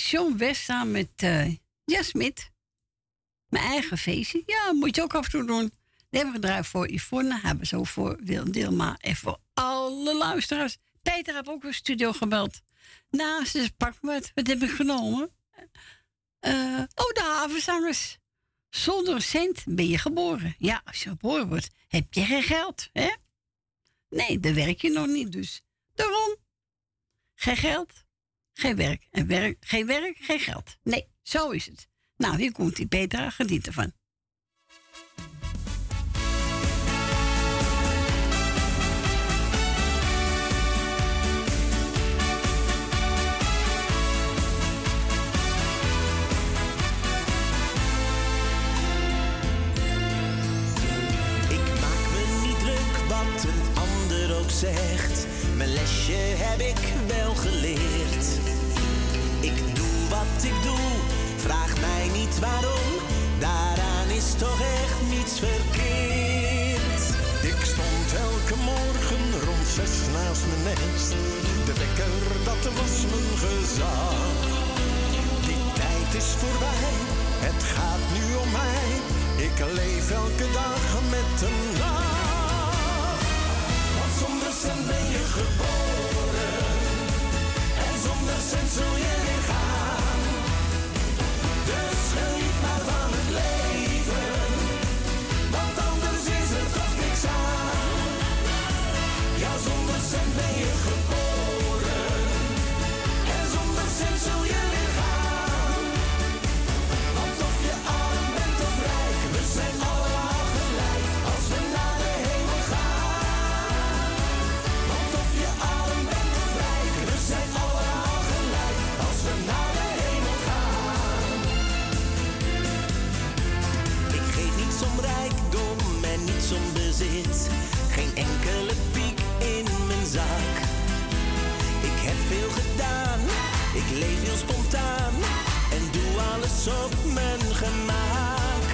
John West samen met eh Jasmit. Mijn eigen feestje. Ja, moet je ook af en toe doen. Die hebben we gedraaid voor Yvonne. Hebben ook voor Wil Dilma. En voor alle luisteraars. Peter heeft ook een studio gebeld. Ze zegt, pak wat. Heb ik genomen? Eh, oh, de havenzangers. Zonder cent ben je geboren. Ja, als je geboren wordt, heb je geen geld. Hè? Nee, dan werk je nog niet. Dus daarom. Geen geld, geen werk. En werk, geen werk, geen geld. Nee, zo is het. Nou, hier komt die Petra, geniet ervan. Zegt. Mijn lesje heb ik wel geleerd. Ik doe wat ik doe, vraag mij niet waarom. Daaraan is toch echt niets verkeerd. Ik stond elke morgen rond zes naast mijn nest. De wekker, dat was mijn gezag. Die tijd is voorbij, het gaat nu om mij. Ik leef elke dag met een lach. Want zonder cent ben je geboren. 伸出眼帘。Mijn gemak.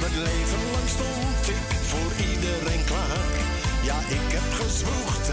Mijn leven lang stond ik voor iedereen klaar. Ja, ik heb gezwoegd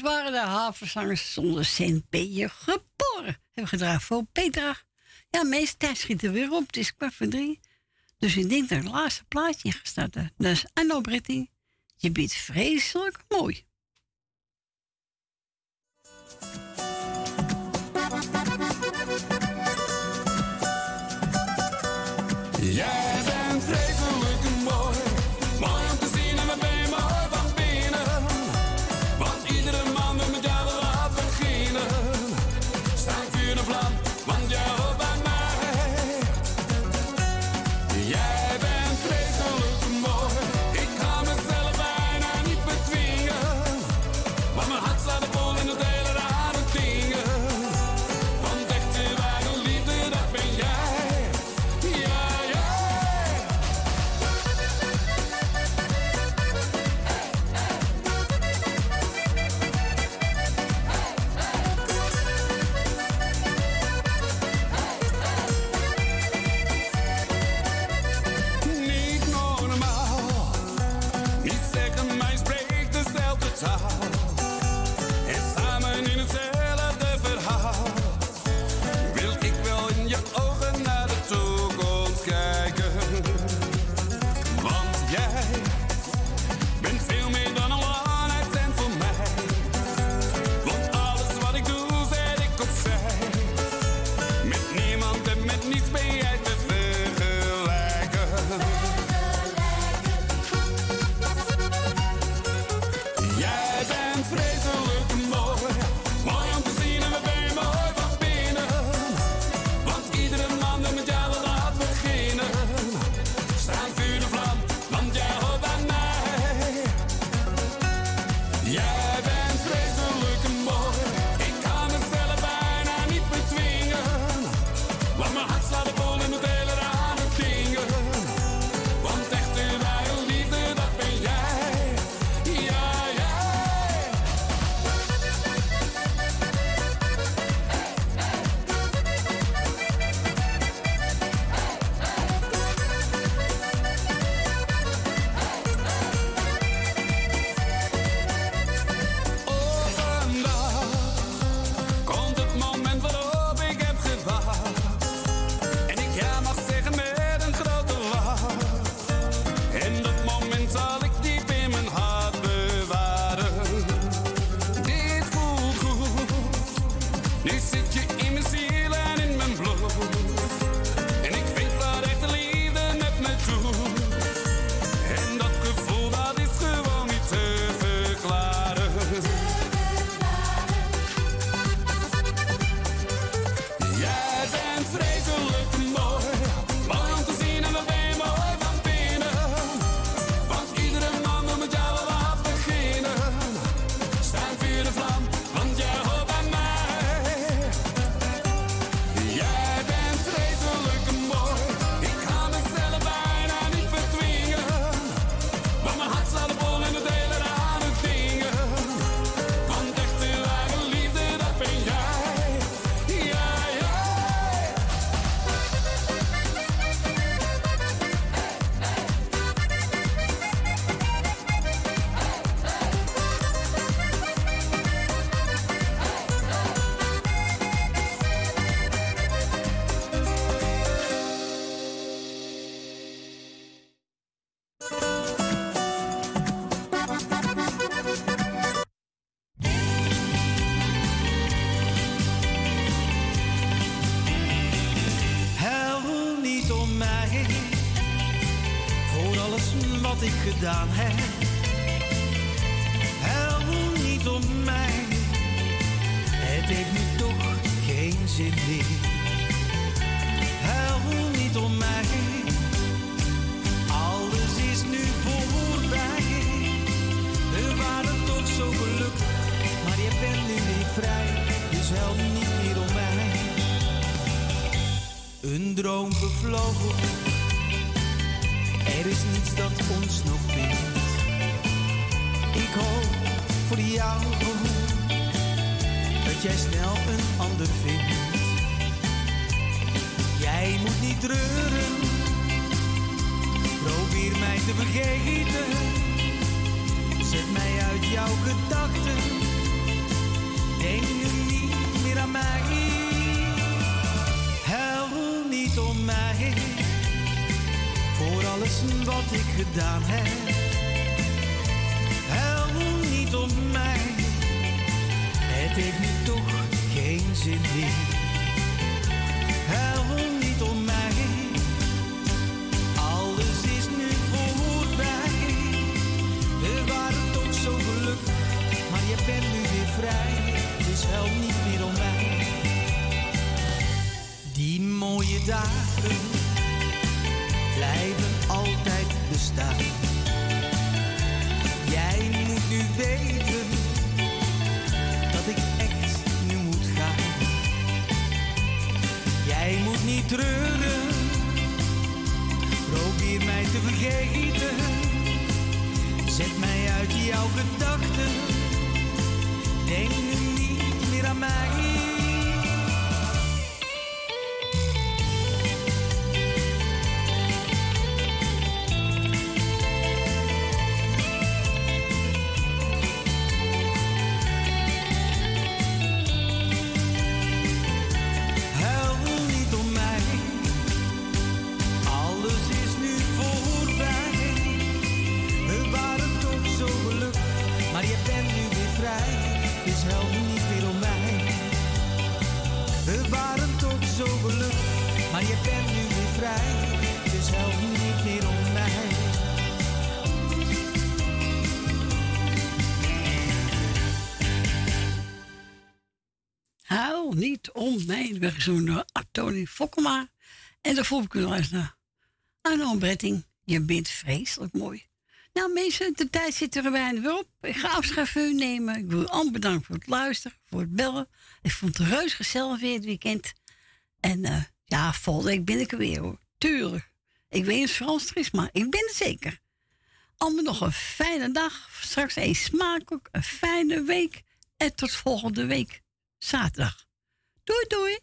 Waren de havenzangers zonder je geboren. Hebben we gedraaid voor Petra. Ja, meeste tijd schiet er weer op. Het is kwart voor drie. Dus ik denk dat het laatste plaatje ga starten. Dus Anno Britty, Je bent vreselijk mooi. Om mij. We gezongen door Tony Fokkema. En de volgende kunnen luisteren naar Arno Bretting. Je bent vreselijk mooi. Nou mensen, de tijd zit er bijna weer op. Ik ga afscheid van u nemen. Ik wil u allemaal bedanken voor het luisteren, voor het bellen. Ik vond het reus gezellig weer het weekend. En eh, ja, volgende week ben ik er weer hoor. Tuurlijk. Ik weet niet of Frans er is, maar ik ben er zeker. Allemaal nog een fijne dag. Straks een smakelijk, een fijne week. En tot volgende week zaterdag. Doei doei.